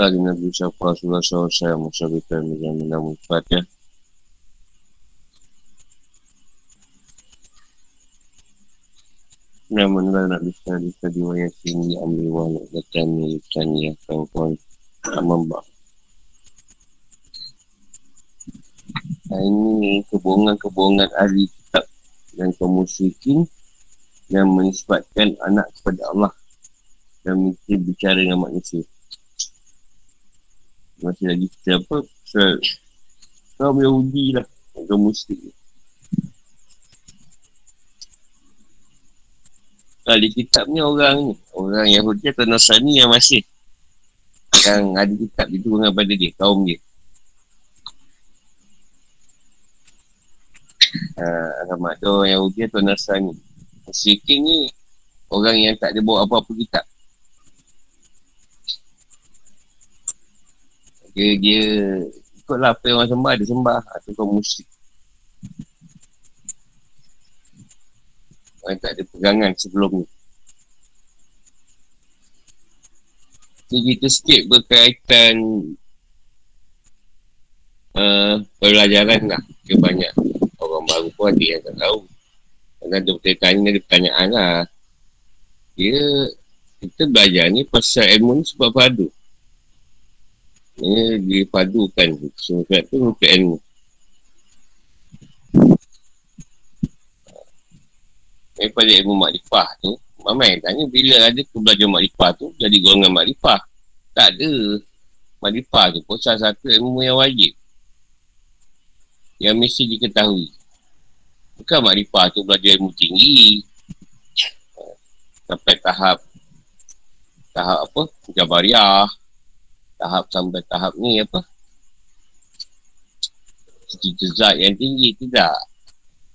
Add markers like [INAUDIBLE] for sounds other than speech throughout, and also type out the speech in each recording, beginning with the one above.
Ali Nabi Syafa Rasulullah SAW Musyabikan Dengan nama Fatihah Nama Allah nak bisa Bisa diwayat sini Ambil wala Datani Tani Kawan-kawan Amambak Nah, ini kebohongan-kebohongan ahli kitab dan kaum musyrikin yang menisbatkan anak kepada Allah dan mungkin bicara dengan manusia. Masih lagi kita apa? Pasal kaum Yahudi lah. Kaum musyrik. Ahli kitab ni orang. Orang Yahudi atau Nasrani yang masih. Yang ada kitab itu dengan pada dia. Kaum dia. uh, Rahmat tu Yahudi atau Nasrani Musyrikin ni Orang yang tak ada bawa apa-apa kitab Dia, dia Ikutlah apa yang orang sembah Dia sembah. Atau kau musyrik. Orang tak ada pegangan sebelum ni. Jadi kita sikit berkaitan uh, Pelajaran lah. Dia banyak orang baru pun ada yang tak tahu. Kadang ada pertanyaan ada pertanyaan lah. Dia Kita belajar ni pasal ilmu ni sebab padu Ini dipadukan Semua tu untuk ilmu Daripada ilmu makrifah tu Mamai tanya bila ada tu belajar makrifah tu Jadi golongan makrifah Tak ada Makrifah tu pun salah satu ilmu yang wajib yang mesti diketahui. Bukan makrifah tu belajar ilmu tinggi. Sampai tahap tahap apa? Jabariah. Tahap sampai tahap ni apa? Cerita zat yang tinggi. Tidak.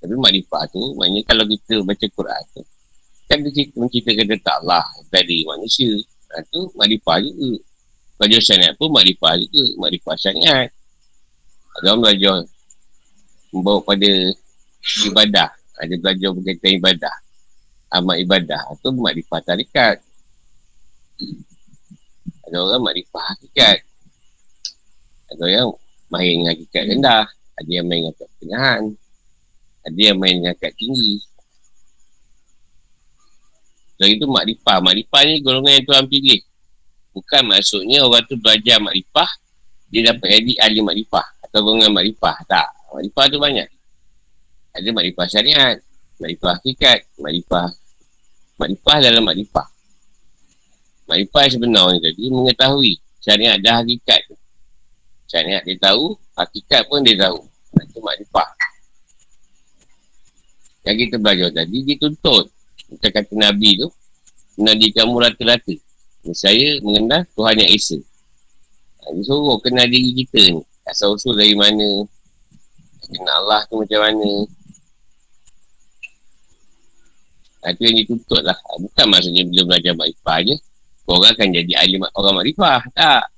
Tapi makrifah tu maknanya kalau kita baca Quran tu kan dia cerita menceritakan tentang Allah tadi manusia. Ha, tu makrifah juga. Belajar syariat pun makrifah juga. Makrifah syariat. Orang belajar membawa pada ibadah. Ada belajar berkaitan ibadah. Amat ibadah. Itu makrifah tarikat. Ada orang makrifah hakikat. Ada yang main dengan hakikat rendah. Ada yang main dengan pertengahan. Ada yang main dengan hakikat tinggi. Jadi itu makrifah. Makrifah ni golongan yang Tuhan pilih. Bukan maksudnya orang tu belajar makrifah. Dia dapat jadi ahli makrifah. Atau golongan makrifah. Tak. Makrifah tu banyak. Ada makrifah syariat, makrifah hakikat, makrifah makrifah dalam makrifah. Makrifah yang sebenarnya tadi mengetahui syariat dah hakikat. Syariat dia tahu, hakikat pun dia tahu. Itu makrifah. Yang kita belajar tadi, dia tuntut. Kita kata Nabi tu, Nabi kamu rata-rata. Saya mengenal Tuhan yang Esa. Dia suruh kenal diri kita ni. Asal-usul dari mana, Kenal Allah tu macam mana Itu yang dituntut lah Bukan maksudnya bila belajar makrifah je Orang akan jadi ahli orang makrifah Tak?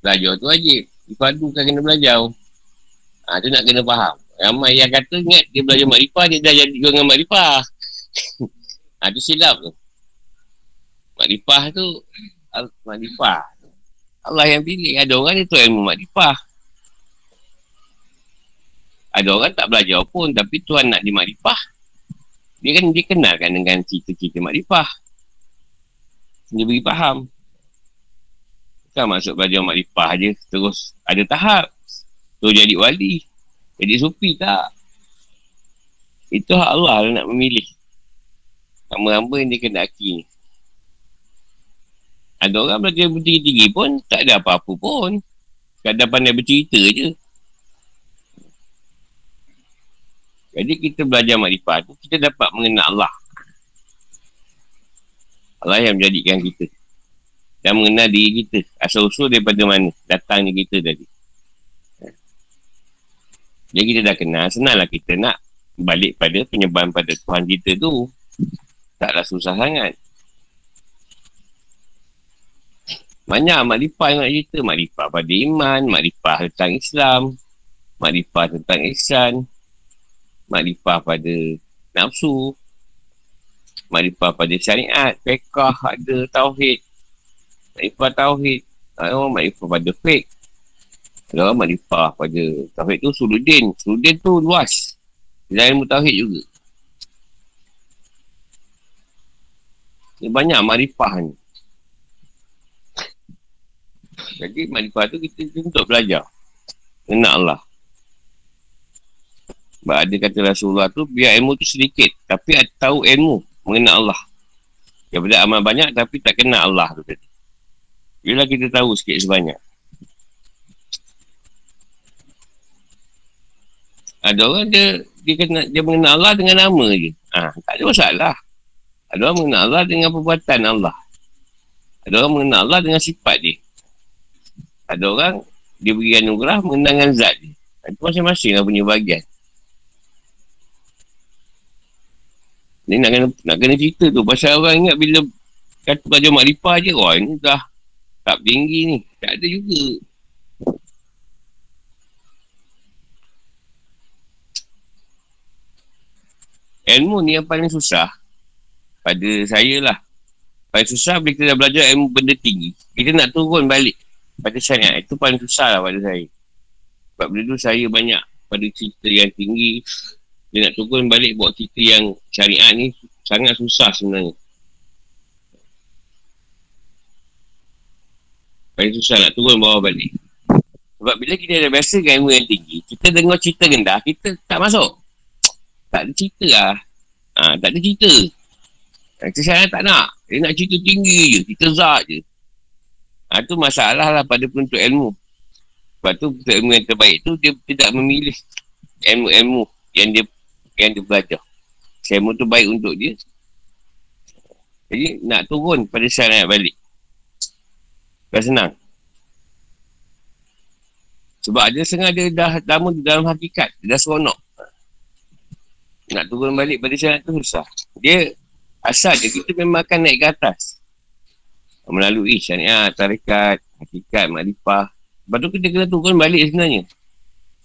Belajar tu wajib. Dipadu kan kena belajar. Ha, Tu nak kena faham. Ramai yang kata ingat dia belajar makrifah Dia dah jadi orang makrifah. [LAUGHS] Ha, Tu silap tu. Makrifah tu Makrifah. Allah yang pilih. Ada orang dia tu ilmu makrifah. Ada orang tak belajar pun tapi Tuhan nak di makrifah. Dia kan dia kenalkan dengan cerita-cerita makrifah. Dia beri faham. Bukan maksud belajar makrifah je terus ada tahap. Tu jadi wali. Jadi sufi tak. Itu hak Allah lah nak memilih. Hamba-hamba yang dia kena aki Ada orang belajar bertinggi-tinggi pun tak ada apa-apa pun. Kadang pandai bercerita je. Jadi kita belajar makrifat tu, kita dapat mengenal Allah. Allah yang menjadikan kita. Dan mengenal diri kita. Asal-usul daripada mana datangnya kita tadi. Jadi kita dah kenal, senanglah kita nak balik pada penyembahan pada Tuhan kita tu. Taklah susah sangat. Banyak makrifah yang nak cerita. Makrifah pada iman, makrifah tentang Islam, makrifah tentang ihsan, makrifah pada nafsu makrifah pada syariat fiqah ada tauhid Makrifah Tauhid. Orang makrifah pada. Ada orang makrifah pada Tauhid tu Suludin. Suludin tu luas. Dia ilmu Tauhid juga. Ini banyak makrifah ni. Jadi makrifah tu kita untuk belajar. Kenal Allah. Sebab ada kata Rasulullah tu, biar ilmu tu sedikit. Tapi tahu ilmu mengenal Allah. Daripada amal banyak tapi tak kenal Allah tu tadi. Bila kita tahu sikit sebanyak. Ada orang dia, dia, kena, dia mengenal Allah dengan nama je. Ha, tak ada masalah. Ada orang mengenal Allah dengan perbuatan Allah. Ada orang mengenal Allah dengan sifat dia. Ada orang dia beri anugerah mengenal dengan zat dia. Itu masing-masing lah punya bahagian. Ni nak kena, nak kena cerita tu. Pasal orang ingat bila kata Raja Makrifah je. Wah ini dah tak tinggi ni. Tak ada juga. Ilmu ni yang paling susah pada saya lah. Paling susah bila kita dah belajar ilmu benda tinggi. Kita nak turun balik pada syariat. Itu paling susah lah pada saya. Sebab benda tu saya banyak pada cerita yang tinggi. Dia nak turun balik buat cerita yang syariat ni sangat susah sebenarnya. Paling susah nak turun bawah balik. Sebab bila kita dah biasa dengan ilmu yang tinggi, kita dengar cerita rendah, kita tak masuk. Tak ada cerita lah. Ha, tak ada cerita. Kita saya tak nak. Dia nak cerita tinggi je. Kita zat je. Ha, tu masalah lah pada penuntut ilmu. Sebab tu ilmu yang terbaik tu dia tidak memilih ilmu-ilmu yang dia yang dia belajar. Ilmu tu baik untuk dia. Jadi nak turun pada syariat balik. Dah senang. Sebab ada sengaja dah lama di dalam hakikat. Dia dah seronok. Nak turun balik pada syariat tu susah. Dia Asal je kita memang akan naik ke atas. Melalui syariat, tarikat, hakikat, makrifah. Lepas tu kita kena turun balik sebenarnya.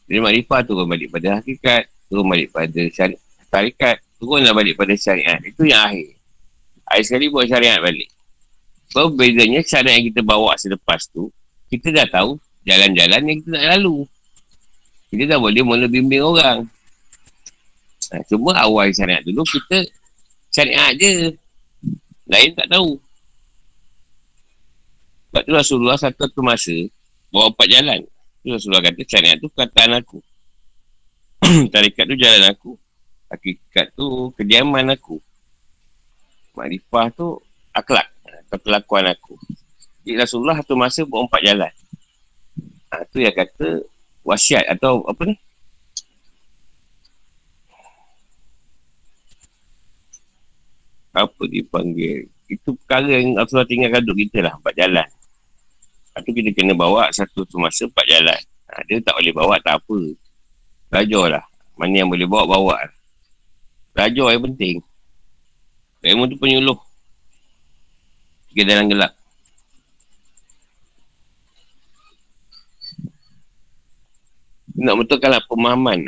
Dari makrifah turun balik pada hakikat, turun balik pada syariat, tarikat, turunlah balik pada syariat. Itu yang akhir. Akhir sekali buat syariat balik. So, bedanya syariat yang kita bawa selepas tu, kita dah tahu jalan-jalan yang kita nak lalu. Kita dah boleh mula bimbing orang. Nah, cuma awal syariat dulu kita syariat je. Lain tak tahu. Sebab tu Rasulullah satu tu masa bawa empat jalan. Tu Rasulullah kata syariat tu perkataan aku. [CLEARS THROAT] Tarikat tu jalan aku. Hakikat tu kediaman aku. Makrifah tu akhlak. Atau kelakuan aku. Jadi Rasulullah satu masa bawa empat jalan. Ha, tu yang kata wasiat atau apa ni? apa dipanggil itu perkara yang Rasulullah tinggalkan untuk kita lah empat jalan lepas tu kita kena bawa satu semasa empat jalan ha, dia tak boleh bawa tak apa belajar lah mana yang boleh bawa bawa belajar yang penting ilmu tu penyuluh tiga dalam gelap nak betulkan lah pemahaman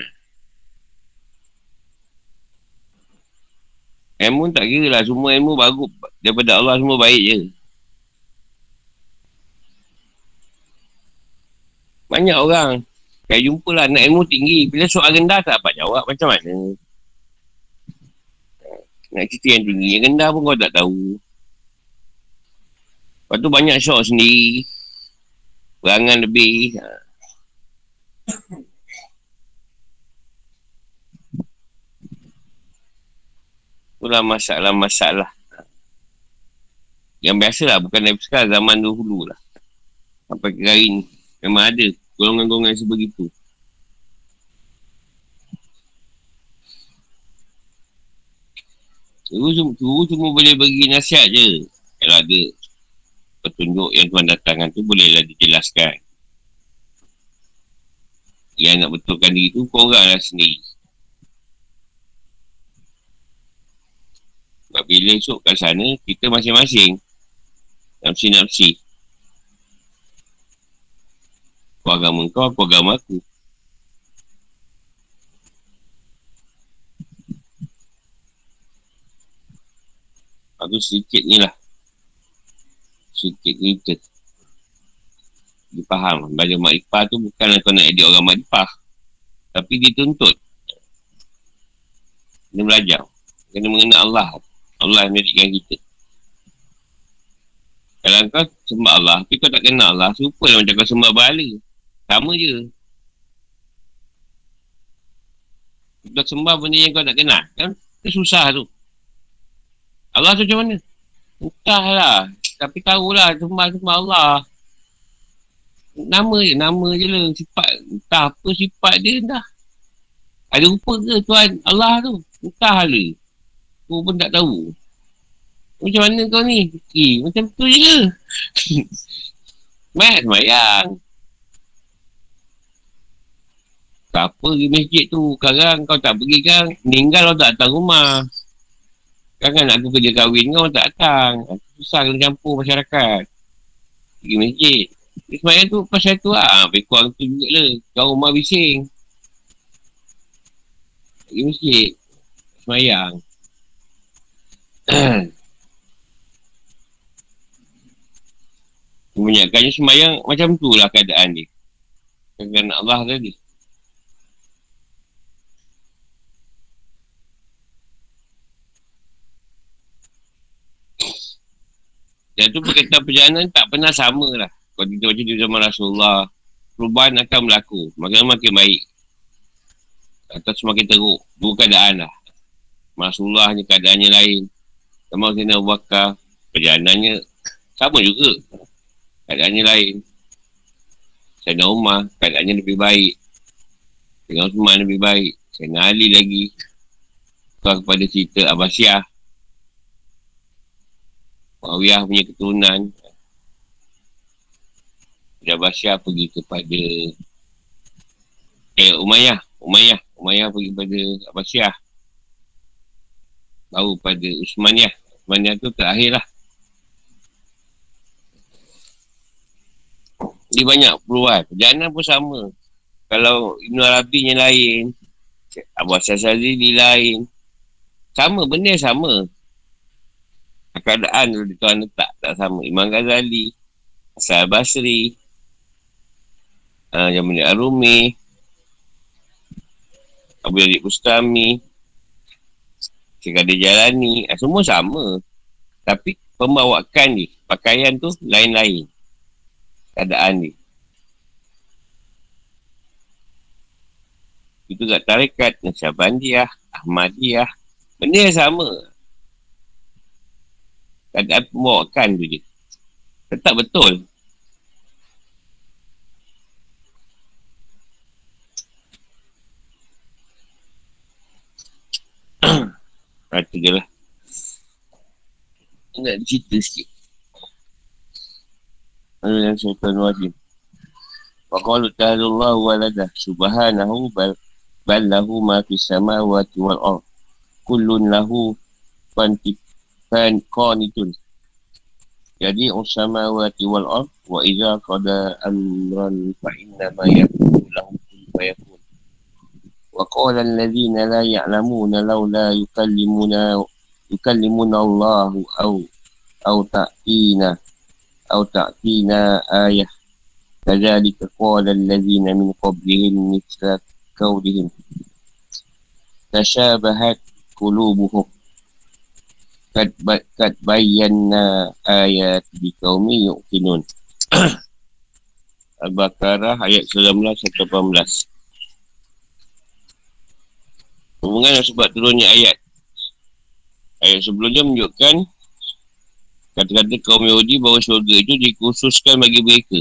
Ilmu tak kira lah. Semua ilmu bagus. Daripada Allah semua baik je. Banyak orang. Saya jumpa lah nak ilmu tinggi. Bila soal rendah tak dapat jawab. Macam mana? Nak cerita yang tinggi. Yang rendah pun kau tak tahu. Lepas tu banyak syok sendiri. Perangan lebih. Ha. Itulah masalah-masalah. Yang biasa lah, bukan dari sekarang, zaman dahulu lah. Sampai ke hari ni. Memang ada golongan-golongan sebegitu. Guru cuma, guru cuma boleh bagi nasihat je. Kalau ada petunjuk yang Tuhan datangkan tu, bolehlah dijelaskan. Yang nak betulkan diri tu, korang lah sendiri. Sebab bila esok kat sana, kita masing-masing nafsi-nafsi. Aku agama kau, aku agama aku. Aku sedikit ni lah. sikit cerita. Dia faham. Belajar makrifah tu bukan kau nak edit orang makrifah. Tapi dituntut. Dia belajar. Kena mengenal Allah. Allah yang menjadikan kita. Kalau kau sembah Allah, tapi kau tak kenal Allah, serupa macam kau sembah bahala. Sama je. Kau sembah benda yang kau tak kenal, kan? Itu susah tu. Allah tu macam mana? Entahlah. Tapi tahulah sembah-sembah Allah. Nama je, nama je lah. Sifat, entah apa sifat dia dah. Ada rupa ke Tuhan Allah tu? Entah lah. Aku pun tak tahu. Macam mana kau ni? Eh, macam tu je ke? [LAUGHS] Mat, semayang. Tak apa pergi masjid tu. Sekarang kau tak pergi kan? Meninggal kau tak datang rumah. Kan aku kerja kahwin kau tak datang. Susah kena campur masyarakat. Pergi masjid. Semayang tu pasal tu lah. Pergi kurang tu juga lah. Kau rumah bising. Pergi masjid. Semayang. [CLEARS THROAT] Kebanyakannya semayang macam tu lah keadaan dia. Kerana Allah tadi. Dan tu berkaitan perjalanan tak pernah sama lah. Kalau kita baca di zaman Rasulullah, perubahan akan berlaku. Makin makin baik. Atau semakin teruk. Dua keadaan lah. Rasulullah hanya keadaannya lain. Sama Sayyidina Abu Bakar, perjalanannya sama juga. Keadaannya lain. Sayyidina Umar, keadaannya lebih baik. Sayyidina Uthman lebih baik. Sayyidina Ali lagi. Kau kepada cerita Abbasiyah. Muawiyah punya keturunan. Jabasyah pergi kepada Eh Umayyah. Umayyah. Umayyah pergi kepada Abbasiyah Baru pada Usmaniyah Usmaniyah tu terakhir lah. Dia banyak perubahan Perjalanan pun sama. Kalau Ibn Arabi lain Abu Asal Sazili lain. Sama benda sama keadaan tu Tuhan letak tak sama. Imam Ghazali Asal Basri uh, Jamil Arumi Abu Yadid Bustami Sekada Jalani uh, Semua sama. Tapi pembawakan ni Pakaian tu lain-lain. Keadaan ni. Itu kat tarekat Nasyabandiah Ahmadiyah. Benda yang sama keadaan pembawakan tu je. Tetap betul. [COUGHS] Baca je lah. Nak cerita sikit. Ada yang syaitan wajib. Wa qalu ta'ala Allah walada subhanahu bal bal lahu ma fis samawati wal ard. Kullun lahu fantik fan qanitun jadi usama wa wal ard wa idza qada amran fa inna ma yakunu lahu kun fayakun wa qala alladhina la ya'lamuna law la yukallimuna yukallimuna Allah aw aw ta'tina aw ta'tina ayah kadzalika qala kad, kad bayanna ayat di kaumi yuqinun. [COUGHS] Al-Baqarah ayat 19 18 Hubungan sebab turunnya ayat. Ayat sebelumnya menunjukkan Kata-kata kaum Yahudi bahawa syurga itu dikhususkan bagi mereka.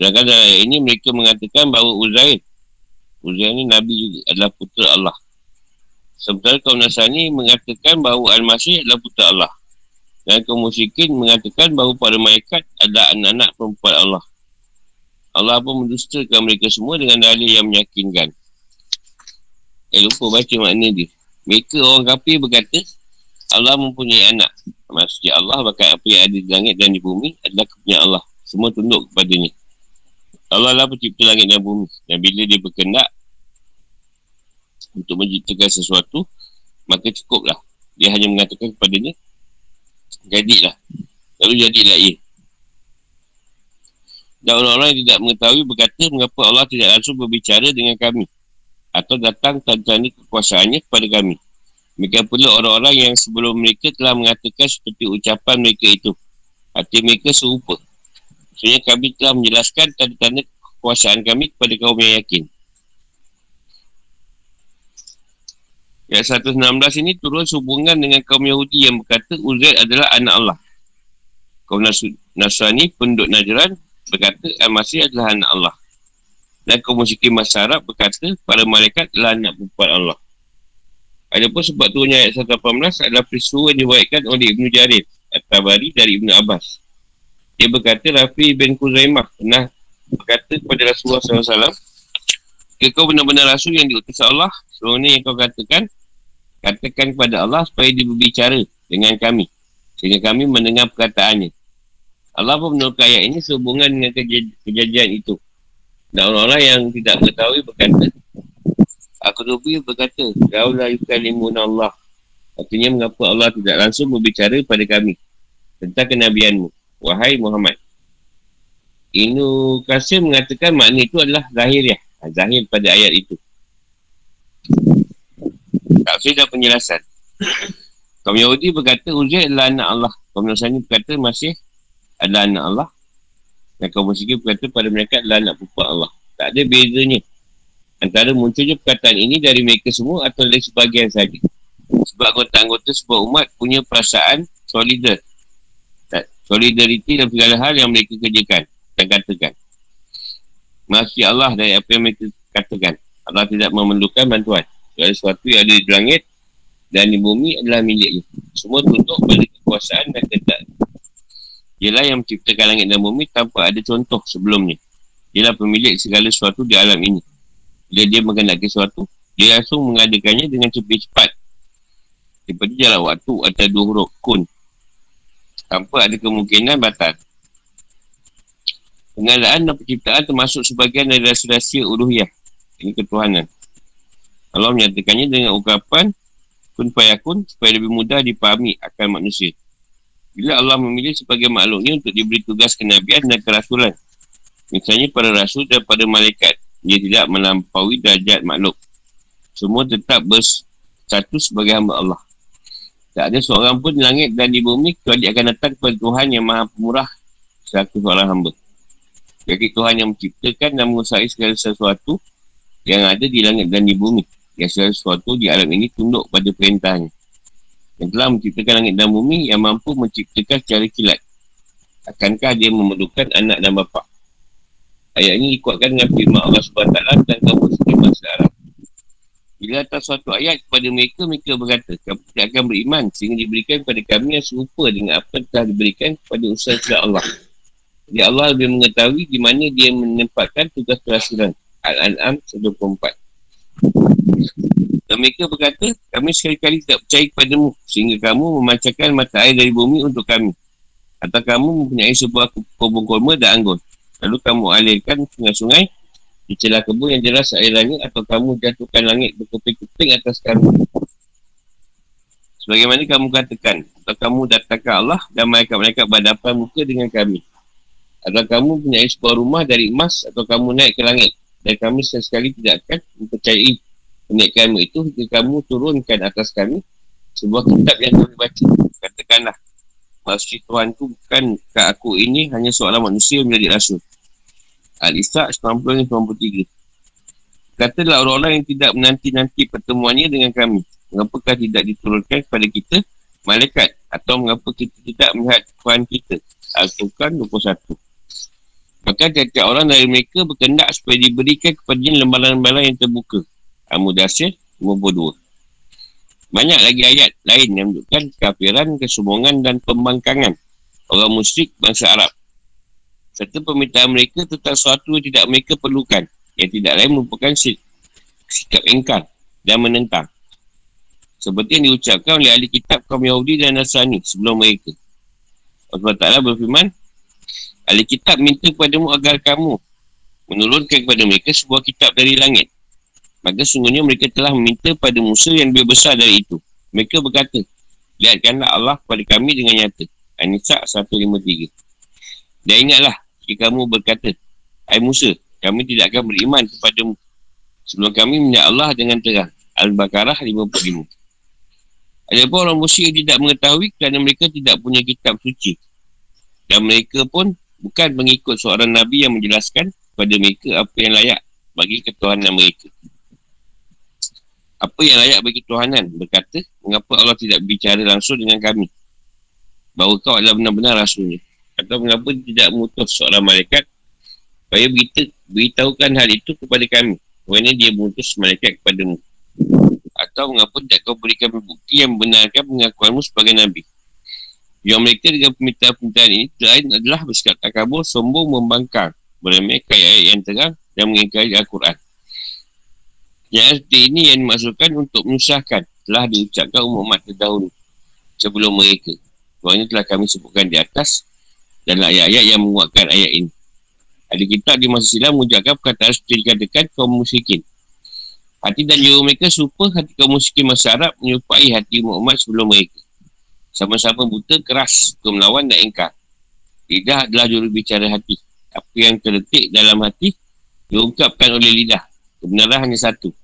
Sedangkan dalam ayat ini mereka mengatakan bahawa Uzair Uzair ini Nabi juga adalah putera Allah Sementara kaum Nasrani mengatakan bahawa Al-Masih adalah putera Allah. Dan kaum musyrikin mengatakan bahawa para malaikat adalah anak-anak perempuan Allah. Allah pun mendustakan mereka semua dengan dalil yang meyakinkan. Eh lupa baca makna dia. Mereka orang kafir berkata Allah mempunyai anak. Maksudnya Allah bakal apa yang ada di langit dan di bumi adalah kepunyaan Allah. Semua tunduk kepadanya. Allah lah pencipta langit dan bumi. Dan bila dia berkendak, untuk menciptakan sesuatu maka cukuplah dia hanya mengatakan kepadanya jadilah Lalu jadilah ia. Dan orang-orang yang tidak mengetahui berkata mengapa Allah tidak langsung berbicara dengan kami. Atau datang tanda kekuasaannya kepada kami. Mereka pula orang-orang yang sebelum mereka telah mengatakan seperti ucapan mereka itu. Hati mereka serupa. Sebenarnya kami telah menjelaskan tanda-tanda kekuasaan kami kepada kaum yang yakin. Ayat 116 ini turun sehubungan dengan kaum Yahudi yang berkata Uzair adalah anak Allah. Kaum Nasrani, penduduk Najran, berkata Al-Masih adalah anak Allah. Dan kaum musyrikin masyarakat berkata para malaikat adalah anak perempuan Allah. Ada pun sebab turunnya ayat 118 adalah peristiwa yang diwaikan oleh Ibn Jarir At-Tabari dari Ibn Abbas. Dia berkata Rafi bin Kuzaimah pernah berkata kepada Rasulullah SAW Jika kau benar-benar Rasul yang diutus Allah Sebenarnya yang kau katakan Katakan kepada Allah supaya dia berbicara dengan kami Sehingga kami mendengar perkataannya Allah pun menurutkan ayat ini sehubungan dengan kej- kejadian itu. Dan orang-orang yang tidak mengetahui berkata, Aku Rubi berkata, Kau lah yukalimun Allah. Artinya mengapa Allah tidak langsung berbicara pada kami tentang kenabianmu. Wahai Muhammad. Inu Qasim mengatakan makna itu adalah zahir ya. Zahir pada ayat itu. Tak dan penjelasan. Kaum Yahudi berkata Uzair adalah anak Allah. Kaum Nasrani berkata masih adalah anak Allah. Dan kaum musyrikin berkata pada mereka adalah anak perempuan Allah. Tak ada bezanya antara munculnya perkataan ini dari mereka semua atau dari sebagian saja sebab anggota-anggota sebuah umat punya perasaan solidar. Solidariti dan segala hal yang mereka kerjakan dan katakan. Masih Allah dari apa yang mereka katakan Allah tidak memerlukan bantuan segala sesuatu yang ada di langit dan di bumi adalah miliknya semua tunduk pada kekuasaan dan ketat Ialah yang menciptakan langit dan bumi tanpa ada contoh sebelumnya. Ialah pemilik segala sesuatu di alam ini. Bila dia mengendaki sesuatu, dia langsung mengadakannya dengan cepat-cepat. Seperti jalan waktu atau dua huruf kun. Tanpa ada kemungkinan batal. Pengadaan dan penciptaan termasuk sebagian dari rahsia-rahsia uluhiyah. Ini ketuhanan. Allah menyatakannya dengan ungkapan kun fayakun supaya lebih mudah dipahami akan manusia. Bila Allah memilih sebagai makhluknya untuk diberi tugas kenabian dan kerasulan. Misalnya para rasul dan pada malaikat. Dia tidak melampaui darjat makhluk. Semua tetap berstatus sebagai hamba Allah. Tak ada seorang pun di langit dan di bumi kecuali akan datang kepada Tuhan yang maha pemurah selaku seorang hamba. Jadi Tuhan yang menciptakan dan mengusahakan segala sesuatu yang ada di langit dan di bumi. Yang segala sesuatu di alam ini tunduk pada perintahnya yang telah menciptakan langit dan bumi yang mampu menciptakan secara kilat. Akankah dia memerlukan anak dan bapa? Ayat ini dikuatkan dengan firman Allah SWT dan kamu sendiri masa Arab. Bila atas suatu ayat kepada mereka, mereka berkata, kamu tidak akan beriman sehingga diberikan kepada kami yang serupa dengan apa yang telah diberikan kepada usaha Allah. Jadi Allah lebih mengetahui di mana dia menempatkan tugas kerasulan. Al-An'am 24. Dan mereka berkata, kami sekali-kali tidak percaya kepadamu sehingga kamu memancarkan mata air dari bumi untuk kami. Atau kamu mempunyai sebuah kebun kurma dan anggur. Lalu kamu alirkan sungai-sungai di celah kebun yang jelas airannya atau kamu jatuhkan langit berkeping-keping atas kami. Sebagaimana kamu katakan, atau kamu datangkan Allah dan mereka-mereka berhadapan muka dengan kami. Atau kamu punya sebuah rumah dari emas atau kamu naik ke langit. Dan kami sekali tidak akan mempercayai kenaikanmu itu jika kamu turunkan atas kami sebuah kitab yang kami baca. Katakanlah, maksud Tuhan tu bukan ke aku ini hanya seorang manusia yang menjadi rasul. Al-Isra' 90-93 Katalah orang-orang yang tidak menanti-nanti pertemuannya dengan kami. Mengapakah tidak diturunkan kepada kita malaikat? Atau mengapa kita tidak melihat Tuhan kita? Al-Tukan 21 Maka tiap-tiap orang dari mereka berkendak supaya diberikan kepada lembaran-lembaran yang terbuka. Al-Mudassir 52 Banyak lagi ayat lain yang menunjukkan kafiran, kesombongan dan pembangkangan orang musyrik bangsa Arab. Serta permintaan mereka tentang sesuatu yang tidak mereka perlukan yang tidak lain merupakan sikap engkar dan menentang. Seperti yang diucapkan oleh ahli kitab kaum Yahudi dan Nasrani sebelum mereka. Allah Ta'ala berfirman ahli kitab minta kepadamu agar kamu menurunkan kepada mereka sebuah kitab dari langit Maka sungguhnya mereka telah meminta pada Musa yang lebih besar dari itu. Mereka berkata, Lihatkanlah Allah kepada kami dengan nyata. An-Nisa 153. Dan ingatlah, jika kamu berkata, Hai Musa, kami tidak akan beriman kepadamu. Sebelum kami menyak Allah dengan terang. Al-Baqarah 55. Ada pun orang musyrik tidak mengetahui kerana mereka tidak punya kitab suci. Dan mereka pun bukan mengikut seorang Nabi yang menjelaskan kepada mereka apa yang layak bagi ketuhanan mereka. Apa yang layak bagi ketuhanan? Berkata, mengapa Allah tidak bicara langsung dengan kami? Bahawa kau adalah benar-benar rasulnya. Atau mengapa tidak mengutus seorang malaikat supaya berita, beritahukan hal itu kepada kami. Kerana dia mengutus malaikat kepadamu. Atau mengapa tidak kau berikan bukti yang membenarkan pengakuanmu sebagai Nabi. Yang mereka dengan permintaan-permintaan ini lain adalah bersikap takabur, sombong, membangkang. Meremehkan ayat yang terang dan mengingkari Al-Quran. Yang seperti ini yang dimaksudkan untuk menyusahkan telah diucapkan umat terdahulu sebelum mereka. Kerana telah kami sebutkan di atas dan ayat-ayat yang menguatkan ayat ini. Ada kitab di masa silam mengucapkan perkataan seperti dikatakan kaum musyrikin. Hati dan jiwa mereka serupa hati kaum musyrikin masa Arab menyerupai hati umat sebelum mereka. Sama-sama buta, keras, kemelawan dan engkar. Lidah adalah juru bicara hati. Apa yang terletik dalam hati diungkapkan oleh lidah. Kebenaran hanya satu.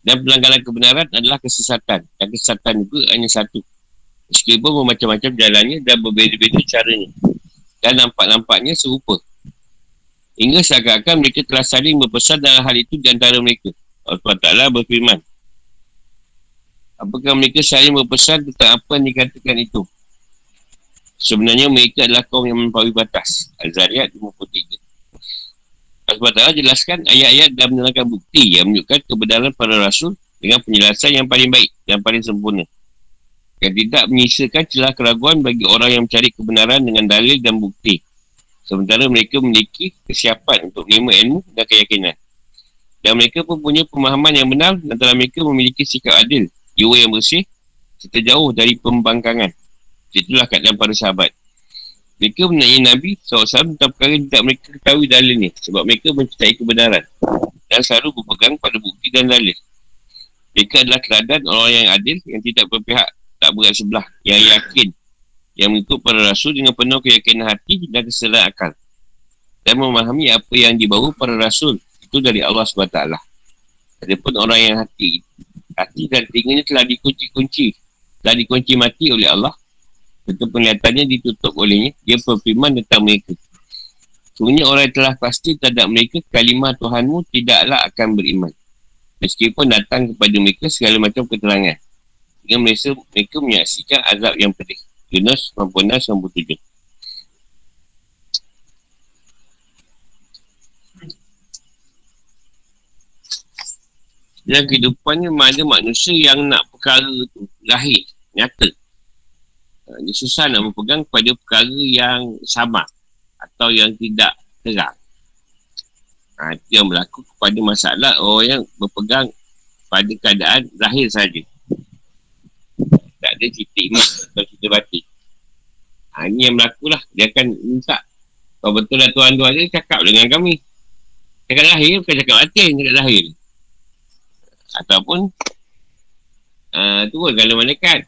Dan pelanggaran kebenaran adalah kesesatan. Dan kesesatan juga hanya satu. Meskipun bermacam-macam jalannya dan berbeza-beza caranya. Dan nampak-nampaknya serupa. Hingga seakan-akan mereka telah saling berpesan dalam hal itu di antara mereka. Allah Ta'ala berfirman. Apakah mereka saling berpesan tentang apa yang dikatakan itu? Sebenarnya mereka adalah kaum yang melampaui batas. Al-Zariyat 53. Allah Ta'ala jelaskan ayat-ayat dan menerangkan bukti yang menunjukkan kebenaran para rasul dengan penjelasan yang paling baik dan paling sempurna. Yang tidak menyisakan celah keraguan bagi orang yang mencari kebenaran dengan dalil dan bukti. Sementara mereka memiliki kesiapan untuk menerima ilmu dan keyakinan. Dan mereka pun punya pemahaman yang benar dan telah mereka memiliki sikap adil, jiwa yang bersih, serta jauh dari pembangkangan. Itulah keadaan para sahabat. Mereka menanyai Nabi SAW tentang perkara yang tidak mereka ketahui dalil ni. Sebab mereka mencintai kebenaran. Dan selalu berpegang pada bukti dan dalil. Mereka adalah teladan orang yang adil yang tidak berpihak, tak berat sebelah, yang yakin yang mengikut para rasul dengan penuh keyakinan hati dan kesalahan akal dan memahami apa yang dibawa para rasul itu dari Allah SWT pun orang yang hati hati dan tinggalnya telah dikunci-kunci. Dan dikunci mati oleh Allah. Tentu penglihatannya ditutup olehnya. Dia berfirman tentang mereka. Sebenarnya orang yang telah pasti terhadap mereka kalimah Tuhanmu tidaklah akan beriman. Meskipun datang kepada mereka segala macam keterangan. Sehingga mereka, mereka menyaksikan azab yang pedih. Yunus 96 97. Dan kehidupannya mana manusia yang nak perkara tu lahir, nyata. Ha, dia susah nak berpegang pada perkara yang sama atau yang tidak terang. Ha, itu yang berlaku kepada masalah orang yang berpegang pada keadaan lahir saja tak ada cerita iman atau cerita batin. Ha, ini yang berlaku lah. Dia akan minta. Kalau betul lah Tuhan tu ada, cakap dengan kami. Cakap lahir, bukan cakap batin, cakap lahir. Ataupun, uh, tu pun kalau malaikat.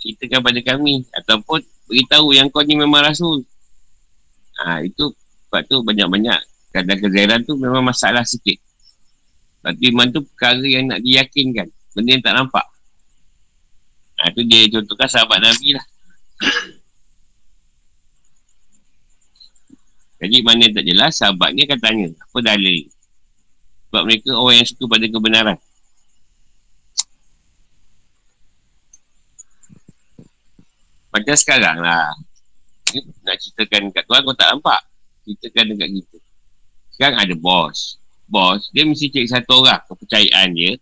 Ceritakan pada kami. Ataupun, beritahu yang kau ni memang rasul. Ha, itu, sebab tu banyak-banyak. Kadang kezahiran tu memang masalah sikit. Tapi iman tu perkara yang nak diyakinkan. Benda yang tak nampak. Ha, tu dia contohkan sahabat Nabi lah. Jadi mana tak jelas, sahabat ni akan tanya, apa dalil? Sebab mereka orang yang suka pada kebenaran. Macam sekarang lah. Nak ceritakan kat tuan, kau tak nampak. Ceritakan dekat kita. Sekarang ada bos. Bos, dia mesti cek satu orang kepercayaan dia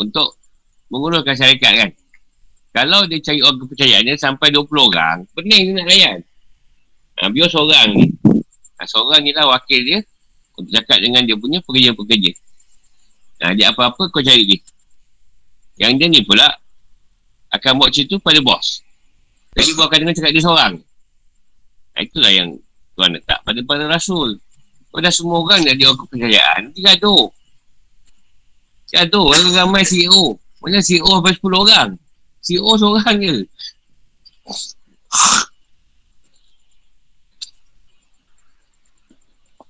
untuk menguruskan syarikat kan. Kalau dia cari orang kepercayaannya sampai 20 orang, pening dia nak layan. Ha, biar seorang ni. Ha, seorang ni lah wakil dia untuk cakap dengan dia punya pekerja-pekerja. Ha, dia apa-apa kau cari dia. Yang dia ni pula akan buat cerita pada bos. Jadi bos akan cakap dia seorang. Ha, itulah yang Tuhan letak pada para rasul. Pada semua orang dah dia orang kepercayaan, nanti gaduh. Gaduh, orang ramai CEO. Mana CEO sampai 10 orang. CEO seorang je.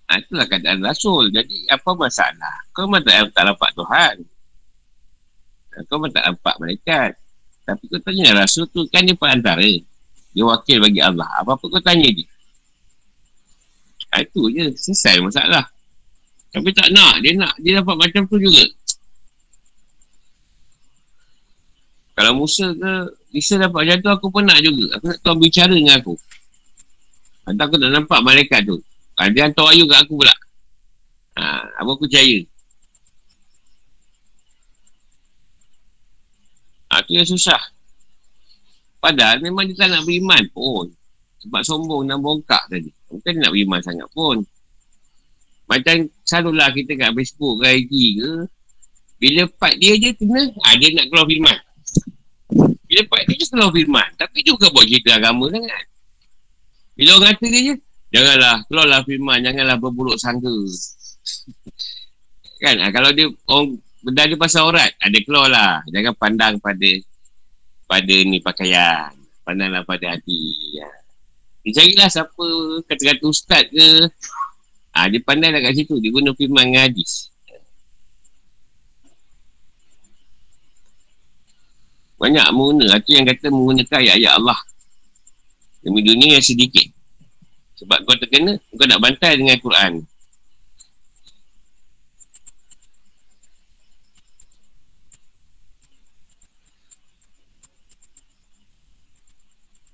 Ha, itulah keadaan Rasul. Jadi, apa masalah? Kau memang tak, tak nampak Tuhan. Ha, kau memang tak nampak malaikat. Tapi kau tanya Rasul tu, kan dia perantara. Dia wakil bagi Allah. Apa-apa kau tanya dia. Ha, itu je. Selesai masalah. Tapi tak nak. Dia nak. Dia dapat macam tu juga. Kalau Musa ke Isa dapat macam tu, aku pun nak juga. Aku nak tahu bicara dengan aku. Atau aku nak nampak malaikat tu. Ha, dia hantar ayu kat aku pula. Ha, apa aku percaya. Ha, tu yang susah. Padahal memang dia tak nak beriman pun. Sebab sombong dan bongkak tadi. Bukan dia nak beriman sangat pun. Macam selalulah kita kat Facebook ke IG ke. Bila part dia je kena, ha, dia nak keluar firman. Bila part dia je keluar firman. Tapi juga buat cerita agama sangat. Bila orang kata dia je, Janganlah, keluarlah firman, janganlah berburuk sangka. kan, ha, kalau dia orang benda dia pasal aurat, ada ha, keluarlah. Jangan pandang pada pada ni pakaian. Pandanglah pada hati. Ya. Dia carilah siapa kata-kata ustaz ke. Ha, dia pandanglah kat situ. Dia guna firman dengan hadis. Banyak mengguna. Itu yang kata menggunakan ayat-ayat Allah. Demi dunia yang sedikit. Sebab kau terkena, kau nak bantai dengan Quran.